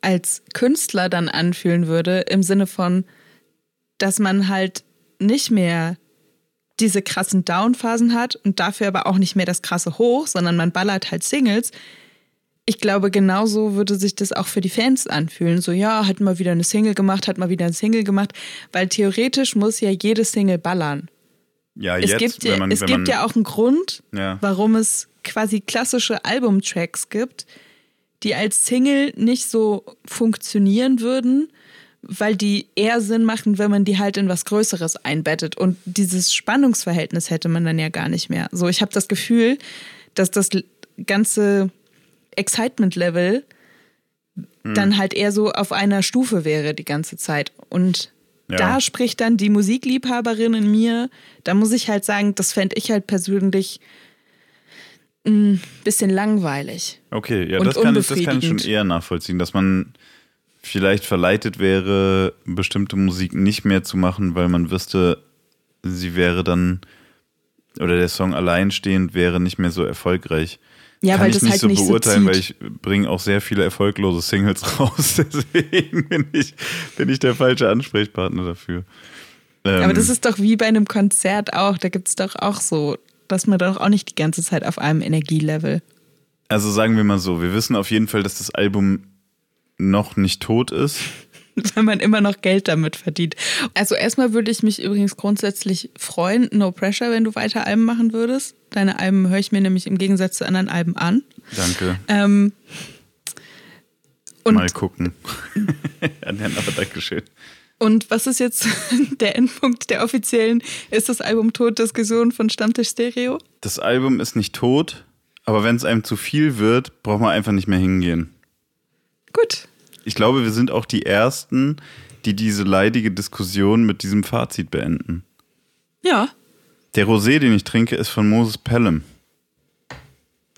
als Künstler dann anfühlen würde, im Sinne von, dass man halt nicht mehr diese krassen Downphasen hat und dafür aber auch nicht mehr das krasse Hoch, sondern man ballert halt Singles, ich glaube, genauso würde sich das auch für die Fans anfühlen. So, ja, hat mal wieder eine Single gemacht, hat mal wieder eine Single gemacht, weil theoretisch muss ja jede Single ballern. Ja, es jetzt, gibt, ja, man, es gibt ja auch einen Grund, ja. warum es quasi klassische Albumtracks gibt, die als Single nicht so funktionieren würden, weil die eher Sinn machen, wenn man die halt in was Größeres einbettet. Und dieses Spannungsverhältnis hätte man dann ja gar nicht mehr. So, ich habe das Gefühl, dass das ganze Excitement-Level hm. dann halt eher so auf einer Stufe wäre die ganze Zeit. Und ja. da spricht dann die Musikliebhaberin in mir. Da muss ich halt sagen, das fände ich halt persönlich ein bisschen langweilig. Okay, ja, das kann, ich, das kann ich schon eher nachvollziehen, dass man vielleicht verleitet wäre, bestimmte Musik nicht mehr zu machen, weil man wüsste, sie wäre dann oder der Song alleinstehend wäre nicht mehr so erfolgreich. Ja, Kann weil ich das nicht halt so nicht beurteilen, so weil ich bringe auch sehr viele erfolglose Singles raus. Deswegen bin ich, bin ich der falsche Ansprechpartner dafür. Ähm, Aber das ist doch wie bei einem Konzert auch. Da gibt es doch auch so, dass man doch auch nicht die ganze Zeit auf einem Energielevel. Also sagen wir mal so, wir wissen auf jeden Fall, dass das Album noch nicht tot ist. wenn man immer noch Geld damit verdient. Also erstmal würde ich mich übrigens grundsätzlich freuen, no pressure, wenn du weiter Alben machen würdest. Deine Alben höre ich mir nämlich im Gegensatz zu anderen Alben an. Danke. Ähm, und, Mal gucken. ja, nein, aber Dankeschön. und was ist jetzt der Endpunkt der offiziellen Ist das Album tot? Diskussion von Stammtisch Stereo? Das Album ist nicht tot, aber wenn es einem zu viel wird, braucht man einfach nicht mehr hingehen. Gut. Ich glaube, wir sind auch die Ersten, die diese leidige Diskussion mit diesem Fazit beenden. Ja. Der Rosé, den ich trinke, ist von Moses Pelham.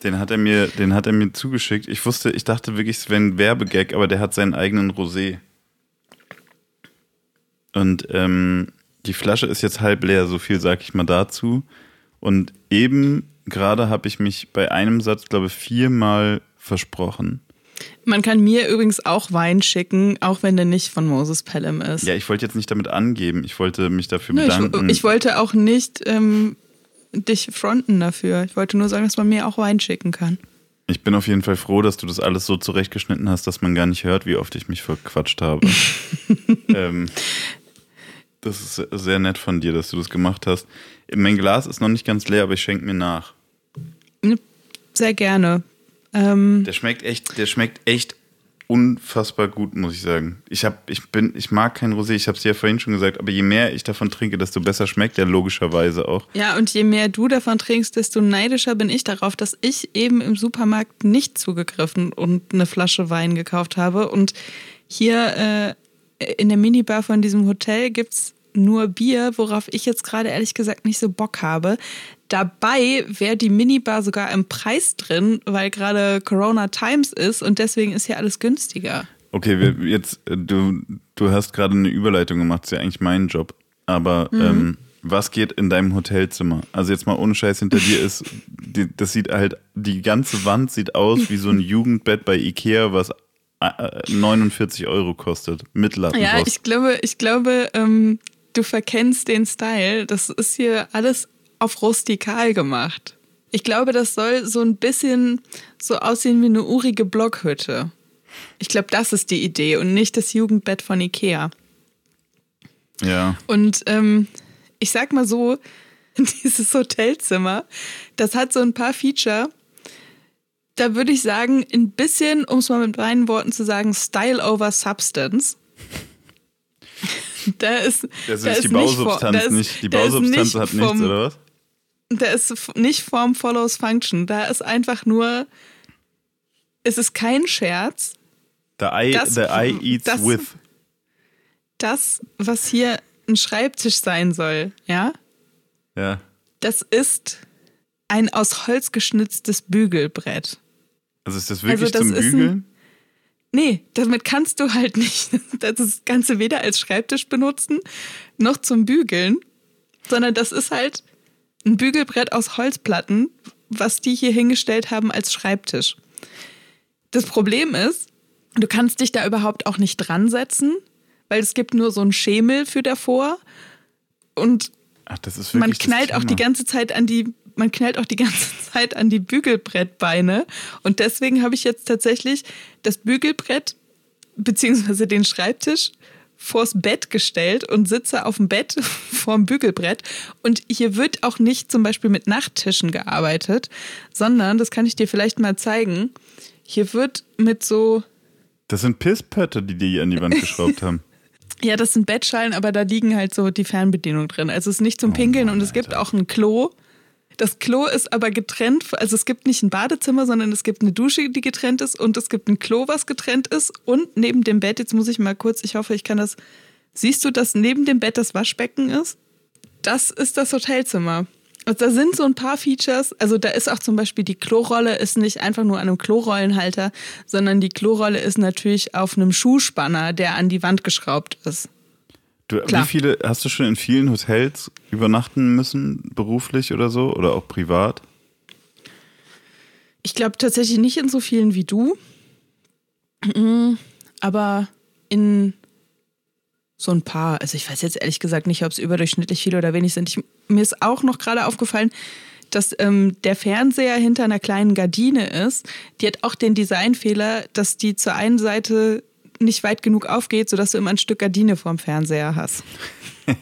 Den hat er mir, den hat er mir zugeschickt. Ich wusste, ich dachte wirklich, es wäre ein Werbegag, aber der hat seinen eigenen Rosé. Und ähm, die Flasche ist jetzt halb leer, so viel sage ich mal dazu. Und eben gerade habe ich mich bei einem Satz, glaube ich, viermal versprochen. Man kann mir übrigens auch Wein schicken, auch wenn der nicht von Moses Pelham ist. Ja, ich wollte jetzt nicht damit angeben. Ich wollte mich dafür bedanken. ich, ich wollte auch nicht ähm, dich fronten dafür. Ich wollte nur sagen, dass man mir auch Wein schicken kann. Ich bin auf jeden Fall froh, dass du das alles so zurechtgeschnitten hast, dass man gar nicht hört, wie oft ich mich verquatscht habe. ähm, das ist sehr nett von dir, dass du das gemacht hast. Mein Glas ist noch nicht ganz leer, aber ich schenke mir nach. Sehr gerne. Ähm, Der schmeckt echt, der schmeckt echt unfassbar gut, muss ich sagen. Ich hab, ich bin, ich mag kein Rosé, ich habe es dir ja vorhin schon gesagt, aber je mehr ich davon trinke, desto besser schmeckt der logischerweise auch. ja, und je mehr du davon trinkst, desto neidischer bin ich darauf, dass ich eben im Supermarkt nicht zugegriffen und eine Flasche Wein gekauft habe. Und hier äh, in der Minibar von diesem Hotel gibt's nur Bier, worauf ich jetzt gerade ehrlich gesagt nicht so Bock habe. Dabei wäre die Minibar sogar im Preis drin, weil gerade Corona Times ist und deswegen ist hier alles günstiger. Okay, wir, jetzt, äh, du, du hast gerade eine Überleitung gemacht, ist ja eigentlich mein Job. Aber ähm, was geht in deinem Hotelzimmer? Also jetzt mal ohne Scheiß hinter dir ist, die, das sieht halt, die ganze Wand sieht aus wie so ein Jugendbett bei Ikea, was äh, 49 Euro kostet. Mit Ja, Lattenrost. ich glaube, ich glaube, ähm, du verkennst den Style. Das ist hier alles auf rustikal gemacht. Ich glaube, das soll so ein bisschen so aussehen wie eine urige Blockhütte. Ich glaube, das ist die Idee und nicht das Jugendbett von Ikea. ja. Und ähm, ich sag mal so, dieses Hotelzimmer, das hat so ein paar Feature. Da würde ich sagen, ein bisschen, um es mal mit meinen Worten zu sagen, Style over Substance. Da ist, Das da ist die nicht vor- Bausubstanz da ist- nicht. Die ist Bausubstanz nicht hat nichts, vom- oder was? Da ist nicht Form follows Function. Da ist einfach nur, es ist kein Scherz. The eye, Das- the eye eats das- with. Das, was hier ein Schreibtisch sein soll, ja, Ja. das ist ein aus Holz geschnitztes Bügelbrett. Also ist das wirklich Also das zum Bügeln? Nee, damit kannst du halt nicht das Ganze weder als Schreibtisch benutzen, noch zum Bügeln, sondern das ist halt ein Bügelbrett aus Holzplatten, was die hier hingestellt haben als Schreibtisch. Das Problem ist, du kannst dich da überhaupt auch nicht dran setzen, weil es gibt nur so einen Schemel für davor und Ach, man knallt auch die ganze Zeit an die, man knallt auch die ganze Zeit an die Bügelbrettbeine. Und deswegen habe ich jetzt tatsächlich das Bügelbrett beziehungsweise den Schreibtisch vors Bett gestellt und sitze auf dem Bett vorm Bügelbrett. Und hier wird auch nicht zum Beispiel mit Nachttischen gearbeitet, sondern, das kann ich dir vielleicht mal zeigen, hier wird mit so Das sind Pisspötte, die die an die Wand geschraubt haben. Ja, das sind Bettschalen, aber da liegen halt so die Fernbedienung drin. Also es ist nicht zum Pinkeln Oh Mann, und es gibt Alter. auch ein Klo. Das Klo ist aber getrennt, also es gibt nicht ein Badezimmer, sondern es gibt eine Dusche, die getrennt ist und es gibt ein Klo, was getrennt ist und neben dem Bett, jetzt muss ich mal kurz, ich hoffe, ich kann das, siehst du, dass neben dem Bett das Waschbecken ist? Das ist das Hotelzimmer. Also da sind so ein paar Features, also da ist auch zum Beispiel die Klorolle ist nicht einfach nur an einem Klorollenhalter, sondern die Klorolle ist natürlich auf einem Schuhspanner, der an die Wand geschraubt ist. Du, Klar. wie viele, hast du schon in vielen Hotels übernachten müssen, beruflich oder so? Oder auch privat? Ich glaube tatsächlich nicht in so vielen wie du, Mm, aber in so ein paar. Also ich weiß jetzt ehrlich gesagt nicht, ob es überdurchschnittlich viele oder wenig sind. Ich, mir ist auch noch gerade aufgefallen, dass ähm, der Fernseher hinter einer kleinen Gardine ist. Die hat auch den Designfehler, dass die zur einen Seite nicht weit genug aufgeht, sodass du immer ein Stück Gardine vorm Fernseher hast.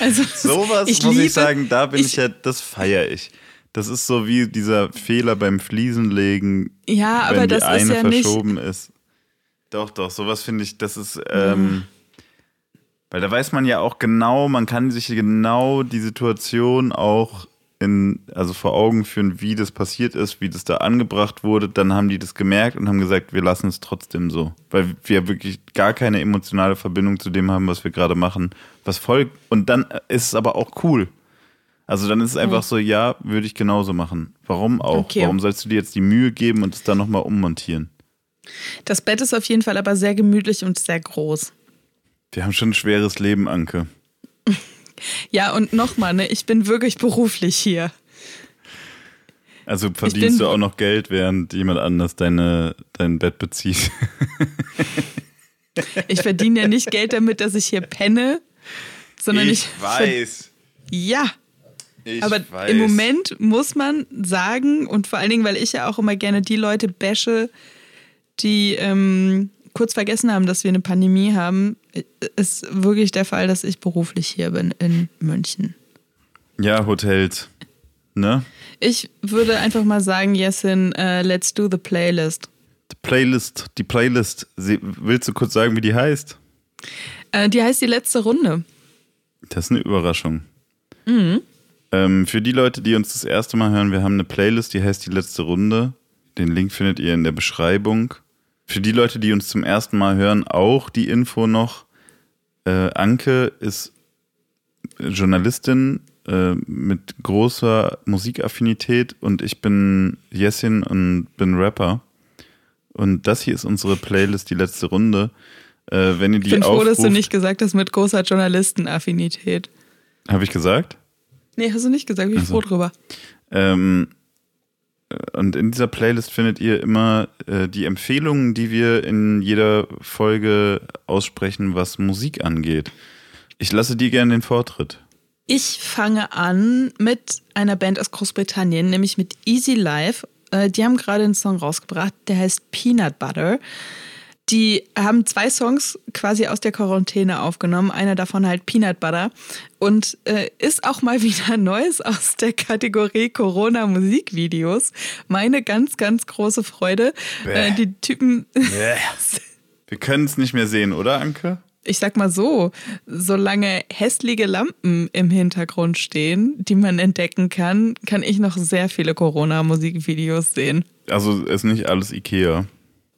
also, Sowas muss liebe, ich sagen, da bin ich, ich ja, das feiere ich. Das ist so wie dieser Fehler beim Fliesenlegen, ja, wenn aber die das eine ist ja verschoben nicht, ist. Doch, doch, sowas finde ich, das ist, ähm, weil da weiß man ja auch genau, man kann sich genau die Situation auch in, also vor Augen führen, wie das passiert ist, wie das da angebracht wurde. Dann haben die das gemerkt und haben gesagt, wir lassen es trotzdem so. Weil wir wirklich gar keine emotionale Verbindung zu dem haben, was wir gerade machen. Was voll, und dann ist es aber auch cool. Also dann ist es einfach so, ja, würde ich genauso machen. Warum auch? Okay. Warum sollst du dir jetzt die Mühe geben und es dann nochmal ummontieren? Das Bett ist auf jeden Fall aber sehr gemütlich und sehr groß. Wir haben schon ein schweres Leben, Anke. Ja, und nochmal, ne, ich bin wirklich beruflich hier. Also verdienst du auch noch Geld, während jemand anders deine, dein Bett bezieht. ich verdiene ja nicht Geld damit, dass ich hier penne, sondern ich. Ich weiß. Ja. Ich Aber weiß. im Moment muss man sagen, und vor allen Dingen, weil ich ja auch immer gerne die Leute bashe, die ähm, kurz vergessen haben, dass wir eine Pandemie haben, ist wirklich der Fall, dass ich beruflich hier bin in München. Ja, Hotels. Ne? Ich würde einfach mal sagen, Jessin, uh, let's do the playlist. Die Playlist, die Playlist. Willst du kurz sagen, wie die heißt? Uh, die heißt die letzte Runde. Das ist eine Überraschung. Mhm. Ähm, für die Leute, die uns das erste Mal hören, wir haben eine Playlist, die heißt die letzte Runde. Den Link findet ihr in der Beschreibung. Für die Leute, die uns zum ersten Mal hören, auch die Info noch. Äh, Anke ist Journalistin äh, mit großer Musikaffinität und ich bin Jessin und bin Rapper. Und das hier ist unsere Playlist, die letzte Runde. Äh, wenn ihr die ich bin froh, aufruft, dass du nicht gesagt hast mit großer Journalistenaffinität. Habe ich gesagt? Nee, hast du nicht gesagt. Bin ich also. froh drüber. Ähm, und in dieser Playlist findet ihr immer äh, die Empfehlungen, die wir in jeder Folge aussprechen, was Musik angeht. Ich lasse dir gerne den Vortritt. Ich fange an mit einer Band aus Großbritannien, nämlich mit Easy Life. Äh, die haben gerade einen Song rausgebracht, der heißt Peanut Butter. Die haben zwei Songs quasi aus der Quarantäne aufgenommen. Einer davon halt Peanut Butter. Und äh, ist auch mal wieder Neues aus der Kategorie Corona-Musikvideos. Meine ganz, ganz große Freude. Äh, die Typen. Wir können es nicht mehr sehen, oder, Anke? ich sag mal so, solange hässliche Lampen im Hintergrund stehen, die man entdecken kann, kann ich noch sehr viele Corona-Musikvideos sehen. Also ist nicht alles Ikea.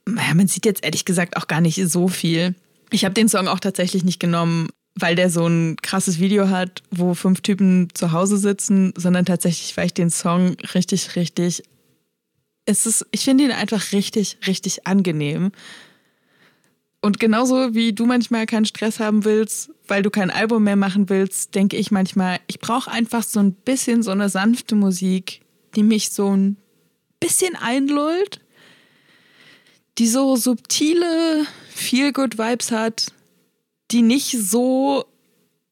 Naja, man sieht jetzt ehrlich gesagt auch gar nicht so viel. Ich habe den Song auch tatsächlich nicht genommen, weil der so ein krasses Video hat, wo fünf Typen zu Hause sitzen, sondern tatsächlich, weil ich den Song richtig, richtig. Es ist, ich finde ihn einfach richtig, richtig angenehm. Und genauso wie du manchmal keinen Stress haben willst, weil du kein Album mehr machen willst, denke ich manchmal, ich brauche einfach so ein bisschen so eine sanfte Musik, die mich so ein bisschen einlullt die so subtile Feel-Good-Vibes hat, die nicht so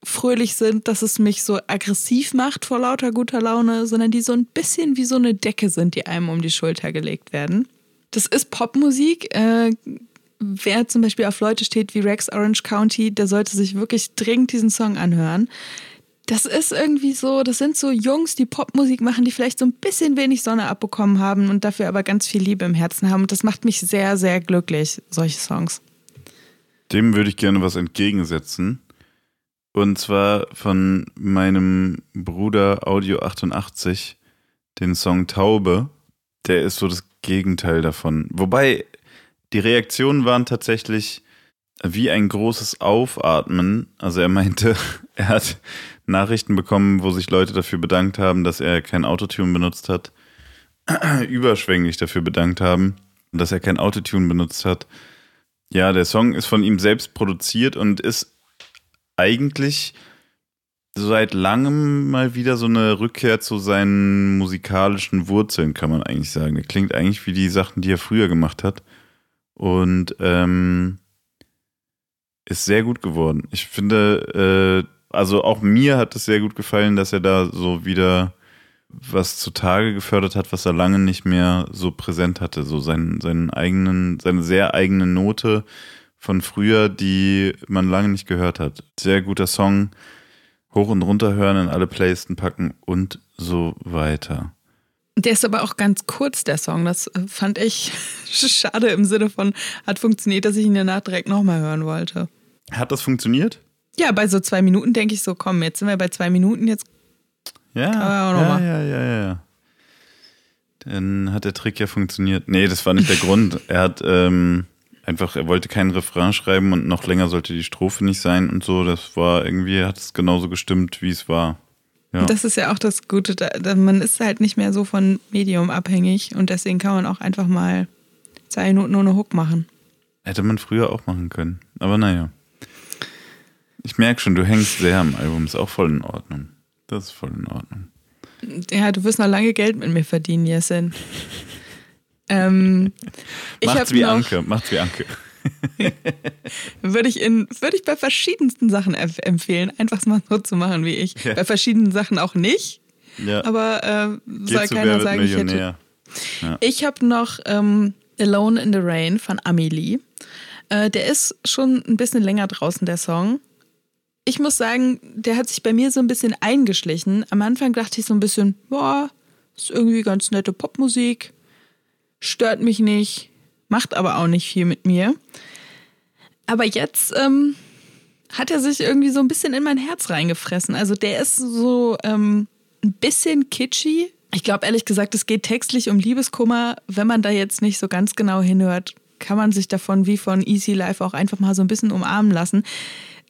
fröhlich sind, dass es mich so aggressiv macht vor lauter guter Laune, sondern die so ein bisschen wie so eine Decke sind, die einem um die Schulter gelegt werden. Das ist Popmusik. Äh, wer zum Beispiel auf Leute steht wie Rex Orange County, der sollte sich wirklich dringend diesen Song anhören das ist irgendwie so, das sind so Jungs, die Popmusik machen, die vielleicht so ein bisschen wenig Sonne abbekommen haben und dafür aber ganz viel Liebe im Herzen haben. Und das macht mich sehr, sehr glücklich, solche Songs. Dem würde ich gerne was entgegensetzen. Und zwar von meinem Bruder Audio 88, den Song Taube. Der ist so das Gegenteil davon. Wobei die Reaktionen waren tatsächlich wie ein großes Aufatmen. Also er meinte, er hat Nachrichten bekommen, wo sich Leute dafür bedankt haben, dass er kein Autotune benutzt hat, überschwänglich dafür bedankt haben, dass er kein Autotune benutzt hat. Ja, der Song ist von ihm selbst produziert und ist eigentlich seit langem mal wieder so eine Rückkehr zu seinen musikalischen Wurzeln, kann man eigentlich sagen. Der klingt eigentlich wie die Sachen, die er früher gemacht hat. Und ähm, ist sehr gut geworden. Ich finde, äh, also auch mir hat es sehr gut gefallen, dass er da so wieder was zutage gefördert hat, was er lange nicht mehr so präsent hatte. So seinen, seinen eigenen, seine sehr eigene Note von früher, die man lange nicht gehört hat. Sehr guter Song. Hoch und runter hören, in alle Playlisten packen und so weiter. Der ist aber auch ganz kurz, der Song. Das fand ich schade im Sinne von, hat funktioniert, dass ich ihn danach direkt nochmal hören wollte. Hat das funktioniert? Ja, bei so zwei Minuten denke ich so, komm, jetzt sind wir bei zwei Minuten, jetzt ja, ja, ja, ja, ja. Dann hat der Trick ja funktioniert. Nee, das war nicht der Grund. Er hat ähm, einfach, er wollte keinen Refrain schreiben und noch länger sollte die Strophe nicht sein und so. Das war irgendwie, hat es genauso gestimmt, wie es war. Ja. Das ist ja auch das Gute. Da, man ist halt nicht mehr so von Medium abhängig und deswegen kann man auch einfach mal zwei Minuten ohne Hook machen. Hätte man früher auch machen können. Aber naja. Ich merke schon, du hängst sehr am Album. Ist auch voll in Ordnung. Das ist voll in Ordnung. Ja, du wirst noch lange Geld mit mir verdienen, Jessen. ähm, macht's wie Anke, macht's wie Anke. würde ich in würde ich bei verschiedensten Sachen empfehlen, einfach mal so zu machen wie ich. Ja. Bei verschiedenen Sachen auch nicht. Ja. Aber äh, soll keiner sagen, ich hätte. Ja. Ich habe noch ähm, Alone in the Rain von Amelie. Äh, der ist schon ein bisschen länger draußen, der Song. Ich muss sagen, der hat sich bei mir so ein bisschen eingeschlichen. Am Anfang dachte ich so ein bisschen, boah, ist irgendwie ganz nette Popmusik, stört mich nicht, macht aber auch nicht viel mit mir. Aber jetzt ähm, hat er sich irgendwie so ein bisschen in mein Herz reingefressen. Also der ist so ähm, ein bisschen kitschy. Ich glaube ehrlich gesagt, es geht textlich um Liebeskummer. Wenn man da jetzt nicht so ganz genau hinhört, kann man sich davon wie von Easy Life auch einfach mal so ein bisschen umarmen lassen.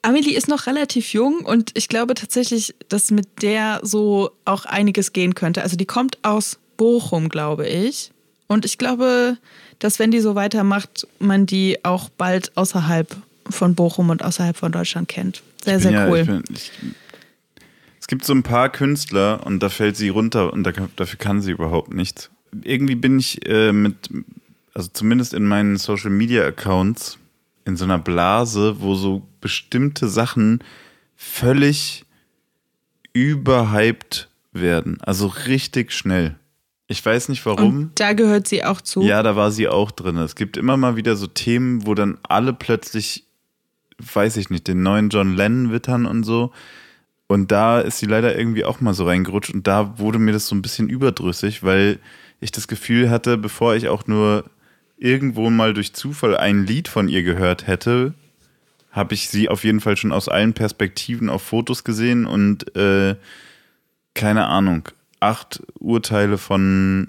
Amelie ist noch relativ jung und ich glaube tatsächlich, dass mit der so auch einiges gehen könnte. Also die kommt aus Bochum, glaube ich. Und ich glaube, dass wenn die so weitermacht, man die auch bald außerhalb von Bochum und außerhalb von Deutschland kennt. Sehr, sehr ja, cool. Ich bin, ich, es gibt so ein paar Künstler und da fällt sie runter und da, dafür kann sie überhaupt nichts. Irgendwie bin ich äh, mit, also zumindest in meinen Social Media Accounts, in so einer Blase, wo so bestimmte Sachen völlig überhyped werden. Also richtig schnell. Ich weiß nicht warum. Und da gehört sie auch zu. Ja, da war sie auch drin. Es gibt immer mal wieder so Themen, wo dann alle plötzlich, weiß ich nicht, den neuen John Lennon wittern und so. Und da ist sie leider irgendwie auch mal so reingerutscht. Und da wurde mir das so ein bisschen überdrüssig, weil ich das Gefühl hatte, bevor ich auch nur irgendwo mal durch Zufall ein Lied von ihr gehört hätte, habe ich sie auf jeden Fall schon aus allen Perspektiven auf Fotos gesehen und äh, keine Ahnung acht Urteile von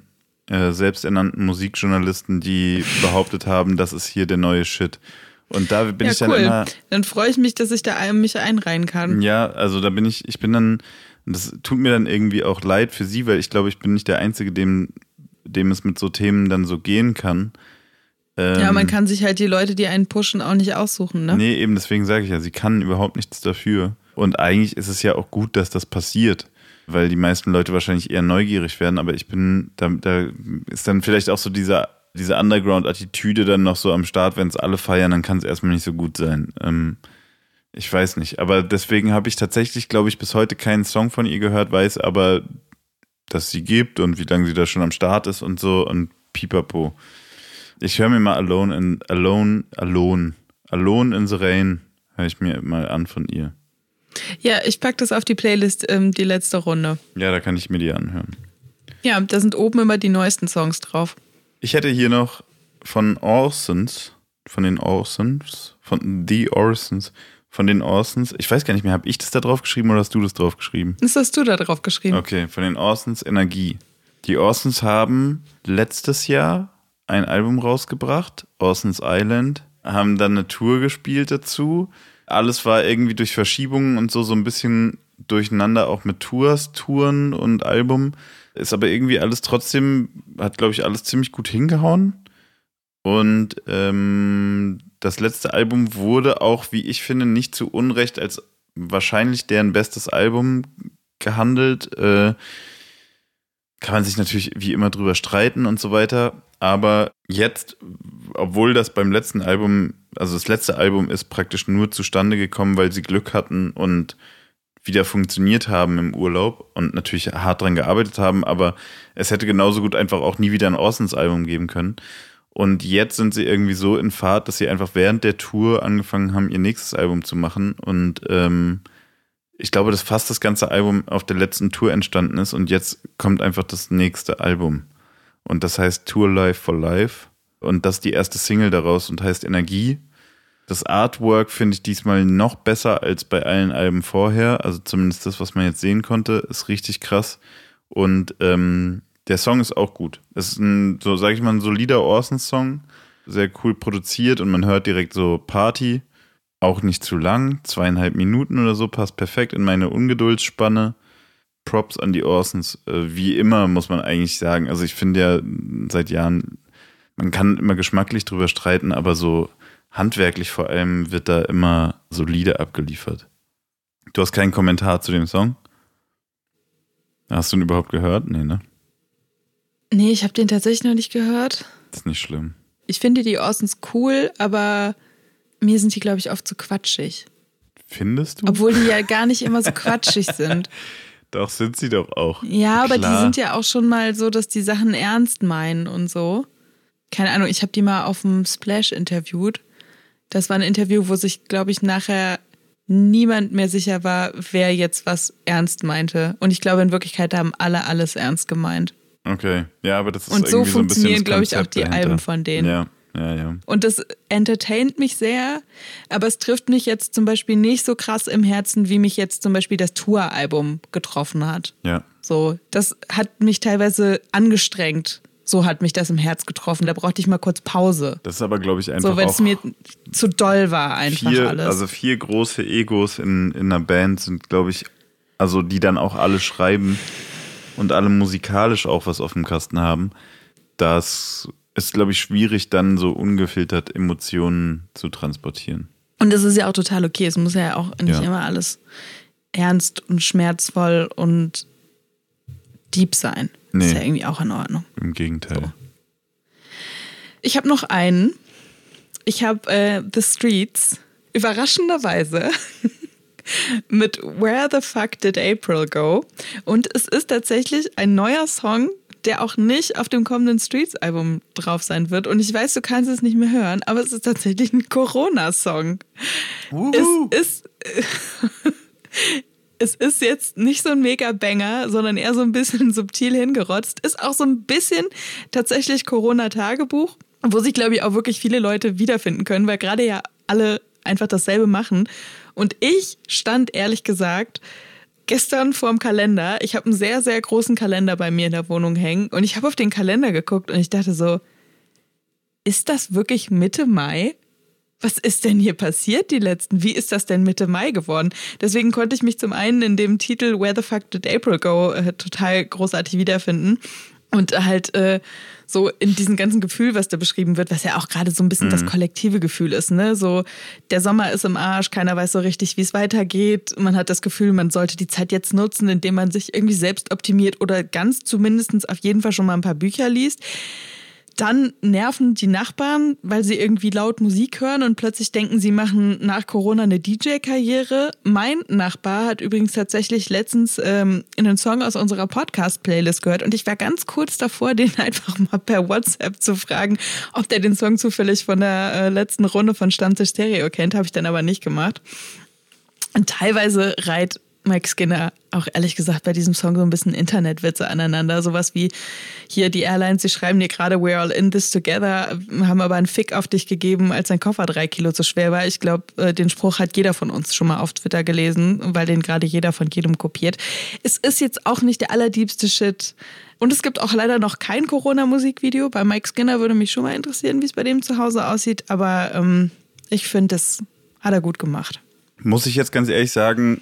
äh, selbsternannten Musikjournalisten, die behauptet haben, das ist hier der neue Shit. Und da bin ja, ich dann cool. immer. Dann freue ich mich, dass ich da mich einreihen kann. Ja, also da bin ich, ich bin dann, das tut mir dann irgendwie auch leid für sie, weil ich glaube, ich bin nicht der Einzige, dem, dem es mit so Themen dann so gehen kann. Ähm, ja, man kann sich halt die Leute, die einen pushen, auch nicht aussuchen, ne? Nee, eben deswegen sage ich ja, sie kann überhaupt nichts dafür. Und eigentlich ist es ja auch gut, dass das passiert weil die meisten Leute wahrscheinlich eher neugierig werden, aber ich bin, da, da ist dann vielleicht auch so dieser, diese Underground-Attitüde dann noch so am Start, wenn es alle feiern, dann kann es erstmal nicht so gut sein. Ähm, ich weiß nicht, aber deswegen habe ich tatsächlich, glaube ich, bis heute keinen Song von ihr gehört, weiß aber, dass sie gibt und wie lange sie da schon am Start ist und so und pipapo. Ich höre mir mal Alone in Alone, Alone, Alone in the Rain, höre ich mir mal an von ihr. Ja, ich packe das auf die Playlist, ähm, die letzte Runde. Ja, da kann ich mir die anhören. Ja, da sind oben immer die neuesten Songs drauf. Ich hätte hier noch von Orsons, von den Orsons, von The Orsons, von den Orsons. Ich weiß gar nicht mehr, habe ich das da drauf geschrieben oder hast du das drauf geschrieben? Das hast du da drauf geschrieben. Okay, von den Orsons Energie. Die Orsons haben letztes Jahr ein Album rausgebracht, Orsons Island, haben dann eine Tour gespielt dazu alles war irgendwie durch Verschiebungen und so so ein bisschen durcheinander, auch mit Tours, Touren und Album. Ist aber irgendwie alles trotzdem, hat glaube ich alles ziemlich gut hingehauen. Und ähm, das letzte Album wurde auch, wie ich finde, nicht zu Unrecht als wahrscheinlich deren bestes Album gehandelt. Äh, kann man sich natürlich wie immer drüber streiten und so weiter. Aber jetzt, obwohl das beim letzten Album, also das letzte Album ist praktisch nur zustande gekommen, weil sie Glück hatten und wieder funktioniert haben im Urlaub und natürlich hart dran gearbeitet haben, aber es hätte genauso gut einfach auch nie wieder ein Orsons-Album geben können. Und jetzt sind sie irgendwie so in Fahrt, dass sie einfach während der Tour angefangen haben, ihr nächstes Album zu machen. Und ähm, ich glaube, dass fast das ganze Album auf der letzten Tour entstanden ist und jetzt kommt einfach das nächste Album. Und das heißt Tour Life for Life. Und das ist die erste Single daraus und heißt Energie. Das Artwork finde ich diesmal noch besser als bei allen Alben vorher. Also zumindest das, was man jetzt sehen konnte, ist richtig krass. Und ähm, der Song ist auch gut. Es ist ein, so sage ich mal, ein solider Orson-Song. Sehr cool produziert und man hört direkt so Party. Auch nicht zu lang, zweieinhalb Minuten oder so, passt perfekt in meine Ungeduldspanne. Props an die Orsons. Äh, wie immer, muss man eigentlich sagen. Also ich finde ja seit Jahren, man kann immer geschmacklich drüber streiten, aber so handwerklich vor allem wird da immer solide abgeliefert. Du hast keinen Kommentar zu dem Song? Hast du ihn überhaupt gehört? Nee, ne? Nee, ich habe den tatsächlich noch nicht gehört. Das ist nicht schlimm. Ich finde die Orsons cool, aber mir sind die, glaube ich, oft zu quatschig. Findest du? Obwohl die ja gar nicht immer so quatschig sind. Doch, sind sie doch auch. Ja, aber Klar. die sind ja auch schon mal so, dass die Sachen ernst meinen und so. Keine Ahnung, ich habe die mal auf dem Splash interviewt. Das war ein Interview, wo sich, glaube ich, nachher niemand mehr sicher war, wer jetzt was ernst meinte. Und ich glaube, in Wirklichkeit haben alle alles ernst gemeint. Okay, ja, aber das ist Und so funktionieren, so glaube ich, auch die dahinter. Alben von denen. Ja, ja, ja. Und das entertaint mich sehr, aber es trifft mich jetzt zum Beispiel nicht so krass im Herzen, wie mich jetzt zum Beispiel das Tour-Album getroffen hat. Ja. So, das hat mich teilweise angestrengt. So hat mich das im Herz getroffen. Da brauchte ich mal kurz Pause. Das ist aber, glaube ich, einfach So, weil es mir zu doll war, einfach vier, alles. Also vier große Egos in, in einer Band sind, glaube ich, also die dann auch alle schreiben und alle musikalisch auch was auf dem Kasten haben. Das ist, glaube ich, schwierig, dann so ungefiltert Emotionen zu transportieren. Und das ist ja auch total okay. Es muss ja auch nicht Ja. immer alles ernst und schmerzvoll und deep sein. Nee. Ist ja irgendwie auch in Ordnung. Im Gegenteil. Ich habe noch einen. Ich habe äh, The Streets überraschenderweise mit Where the Fuck Did April Go? Und es ist tatsächlich ein neuer Song, der auch nicht auf dem kommenden Streets-Album drauf sein wird. Und ich weiß, du kannst es nicht mehr hören, aber es ist tatsächlich ein Corona-Song. Es ist. Es ist jetzt nicht so ein Mega-Banger, sondern eher so ein bisschen subtil hingerotzt. Ist auch so ein bisschen tatsächlich Corona-Tagebuch, wo sich, glaube ich, auch wirklich viele Leute wiederfinden können, weil gerade ja alle einfach dasselbe machen. Und ich stand ehrlich gesagt gestern vorm Kalender. Ich habe einen sehr, sehr großen Kalender bei mir in der Wohnung hängen und ich habe auf den Kalender geguckt und ich dachte so, ist das wirklich Mitte Mai? Was ist denn hier passiert die letzten? Wie ist das denn Mitte Mai geworden? Deswegen konnte ich mich zum einen in dem Titel Where the Fuck Did April Go äh, total großartig wiederfinden. Und halt äh, so in diesem ganzen Gefühl, was da beschrieben wird, was ja auch gerade so ein bisschen das kollektive Gefühl ist, ne? So, der Sommer ist im Arsch, keiner weiß so richtig, wie es weitergeht. Man hat das Gefühl, man sollte die Zeit jetzt nutzen, indem man sich irgendwie selbst optimiert oder ganz zumindest auf jeden Fall schon mal ein paar Bücher liest. Dann nerven die Nachbarn, weil sie irgendwie laut Musik hören und plötzlich denken, sie machen nach Corona eine DJ-Karriere. Mein Nachbar hat übrigens tatsächlich letztens ähm, einen Song aus unserer Podcast-Playlist gehört und ich war ganz kurz davor, den einfach mal per WhatsApp zu fragen, ob der den Song zufällig von der äh, letzten Runde von Stammtisch Stereo kennt. Habe ich dann aber nicht gemacht. Und teilweise reiht Mike Skinner auch ehrlich gesagt bei diesem Song so ein bisschen Internetwitze aneinander. Sowas wie hier die Airlines, sie schreiben dir gerade We're all in this together, haben aber einen Fick auf dich gegeben, als dein Koffer drei Kilo zu schwer war. Ich glaube, äh, den Spruch hat jeder von uns schon mal auf Twitter gelesen, weil den gerade jeder von jedem kopiert. Es ist jetzt auch nicht der allerdiebste Shit. Und es gibt auch leider noch kein Corona-Musikvideo. Bei Mike Skinner würde mich schon mal interessieren, wie es bei dem zu Hause aussieht. Aber ähm, ich finde, das hat er gut gemacht. Muss ich jetzt ganz ehrlich sagen,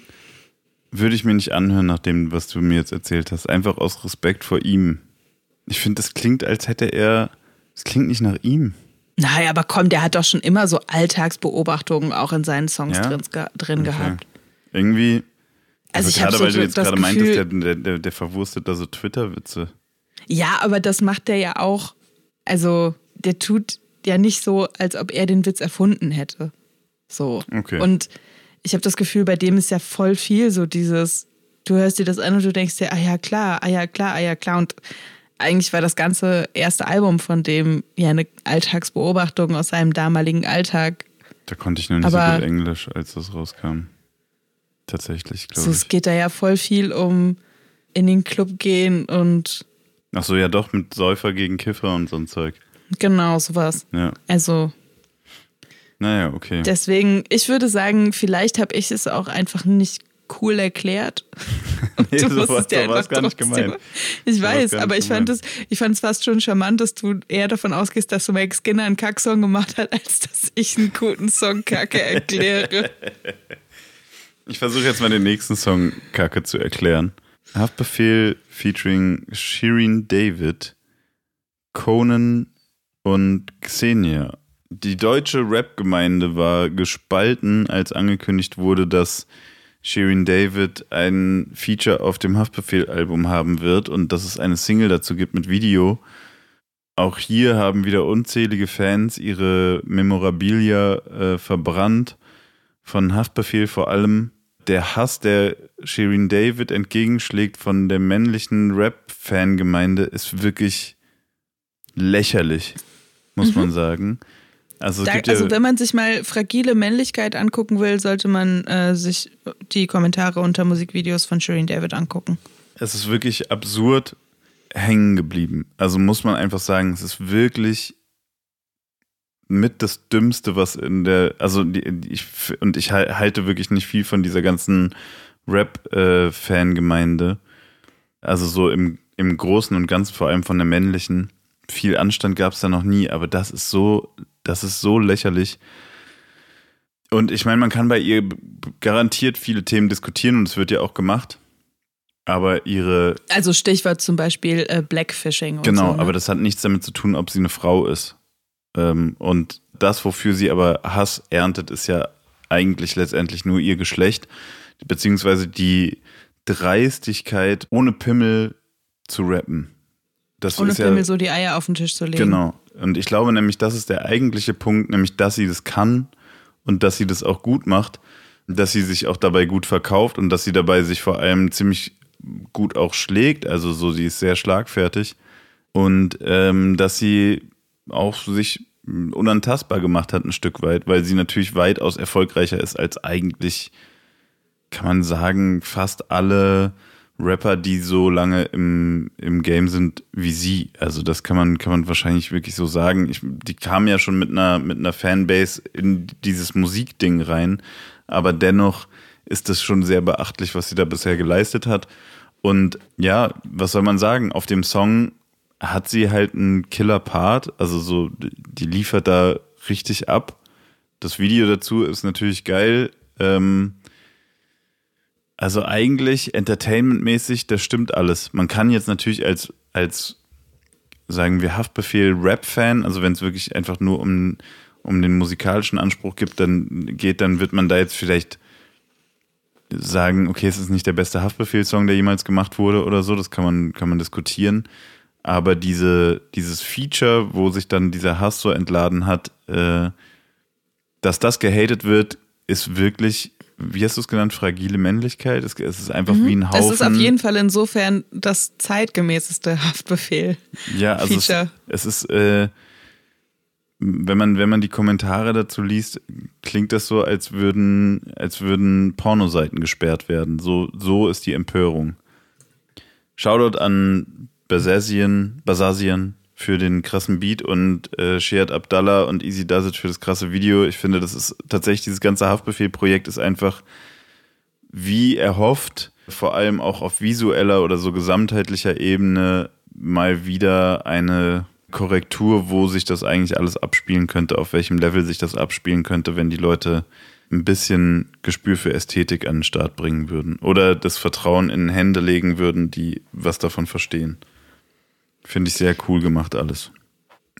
würde ich mir nicht anhören, nach dem, was du mir jetzt erzählt hast. Einfach aus Respekt vor ihm. Ich finde, das klingt, als hätte er. Es klingt nicht nach ihm. Naja, aber komm, der hat doch schon immer so Alltagsbeobachtungen auch in seinen Songs Ja? drin, drin Okay. gehabt. Irgendwie. Also Also, ich gerade so weil du jetzt gerade meintest, der, der, der, der verwurstet da so Twitter-Witze. Ja, aber das macht der ja auch. Also, der tut ja nicht so, als ob er den Witz erfunden hätte. So. Okay. Und ich habe das Gefühl, bei dem ist ja voll viel so dieses, du hörst dir das an und du denkst dir, ah ja klar, ah ja klar, ah ja klar. Und eigentlich war das ganze erste Album von dem ja eine Alltagsbeobachtung aus seinem damaligen Alltag. Da konnte ich nur nicht Aber so gut Englisch, als das rauskam. Tatsächlich, glaube so, ich. Es geht da ja voll viel um in den Club gehen und. Ach so, ja doch, mit Säufer gegen Kiffer und so ein Zeug. Genau, sowas. Ja. Also. Naja, okay. Deswegen, ich würde sagen, vielleicht habe ich es auch einfach nicht cool erklärt. nee, du so was, ja so gar nicht gemeint. Ich so weiß, aber ich fand, es, ich fand es fast schon charmant, dass du eher davon ausgehst, dass so Mike Skinner einen Kacksong gemacht hat, als dass ich einen guten Song Kacke erkläre. ich versuche jetzt mal den nächsten Song Kacke zu erklären. Haftbefehl featuring Shirin David, Conan und Xenia. Die deutsche Rap-Gemeinde war gespalten, als angekündigt wurde, dass Shirin David ein Feature auf dem Haftbefehl-Album haben wird und dass es eine Single dazu gibt mit Video. Auch hier haben wieder unzählige Fans ihre Memorabilia äh, verbrannt. Von Haftbefehl vor allem. Der Hass, der Shirin David entgegenschlägt von der männlichen Rap-Fangemeinde, ist wirklich lächerlich, muss mhm. man sagen. Also, da, also, wenn man sich mal fragile Männlichkeit angucken will, sollte man äh, sich die Kommentare unter Musikvideos von Shireen David angucken. Es ist wirklich absurd hängen geblieben. Also muss man einfach sagen, es ist wirklich mit das Dümmste, was in der, also die, ich, und ich halte wirklich nicht viel von dieser ganzen Rap-Fangemeinde. Äh, also so im, im Großen und Ganzen, vor allem von der männlichen. Viel Anstand gab es da noch nie, aber das ist so das ist so lächerlich. Und ich meine, man kann bei ihr garantiert viele Themen diskutieren und es wird ja auch gemacht. Aber ihre. Also Stichwort zum Beispiel äh, Blackfishing. genau, so, ne? aber das hat nichts damit zu tun, ob sie eine Frau ist. Ähm, und das, wofür sie aber Hass erntet, ist ja eigentlich letztendlich nur ihr Geschlecht, beziehungsweise die Dreistigkeit, ohne Pimmel zu rappen. Das ohne Pimmel ja, so die Eier auf den Tisch zu legen. Genau. Und ich glaube nämlich, das ist der eigentliche Punkt, nämlich, dass sie das kann und dass sie das auch gut macht, dass sie sich auch dabei gut verkauft und dass sie dabei sich vor allem ziemlich gut auch schlägt. Also so, sie ist sehr schlagfertig und ähm, dass sie auch sich unantastbar gemacht hat ein Stück weit, weil sie natürlich weitaus erfolgreicher ist als eigentlich, kann man sagen, fast alle Rapper, die so lange im, im Game sind wie sie. Also das kann man, kann man wahrscheinlich wirklich so sagen. Ich, die kamen ja schon mit einer, mit einer Fanbase in dieses Musikding rein, aber dennoch ist das schon sehr beachtlich, was sie da bisher geleistet hat. Und ja, was soll man sagen? Auf dem Song hat sie halt einen Killer-Part, also so, die liefert da richtig ab. Das Video dazu ist natürlich geil. Ähm, also eigentlich entertainmentmäßig, das stimmt alles. Man kann jetzt natürlich als, als sagen wir, Haftbefehl Rap-Fan, also wenn es wirklich einfach nur um, um den musikalischen Anspruch gibt, dann geht, dann wird man da jetzt vielleicht sagen, okay, es ist nicht der beste Haftbefehl-Song, der jemals gemacht wurde oder so, das kann man, kann man diskutieren. Aber diese, dieses Feature, wo sich dann dieser Hass so entladen hat, äh, dass das gehatet wird, ist wirklich wie hast du es genannt, fragile Männlichkeit? Es, ist einfach mhm. wie ein Haufen. Es ist auf jeden Fall insofern das zeitgemäßeste Haftbefehl. Ja, also Feature. Es, es ist, äh, wenn man, wenn man die Kommentare dazu liest, klingt das so, als würden, als würden Pornoseiten gesperrt werden. So, so ist die Empörung. Shoutout an Basasian, Basasian für den krassen Beat und äh, Shead Abdallah und Easy Does It für das krasse Video. Ich finde, das ist tatsächlich, dieses ganze Haftbefehl-Projekt ist einfach wie erhofft, vor allem auch auf visueller oder so gesamtheitlicher Ebene mal wieder eine Korrektur, wo sich das eigentlich alles abspielen könnte, auf welchem Level sich das abspielen könnte, wenn die Leute ein bisschen Gespür für Ästhetik an den Start bringen würden oder das Vertrauen in Hände legen würden, die was davon verstehen. Finde ich sehr cool gemacht alles.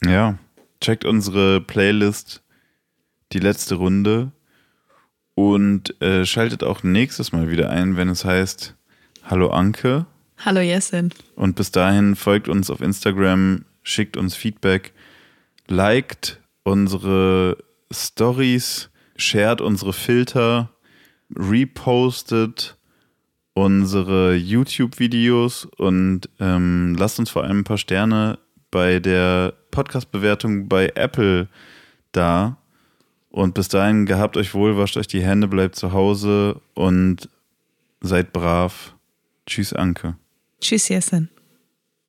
Ja, checkt unsere Playlist die letzte Runde und äh, schaltet auch nächstes Mal wieder ein, wenn es heißt Hallo Anke. Hallo Jessin. Und bis dahin folgt uns auf Instagram, schickt uns Feedback, liked unsere Stories, shared unsere Filter repostet unsere YouTube-Videos und ähm, lasst uns vor allem ein paar Sterne bei der Podcast-Bewertung bei Apple da. Und bis dahin gehabt euch wohl, wascht euch die Hände, bleibt zu Hause und seid brav. Tschüss, Anke. Tschüss, Jessen.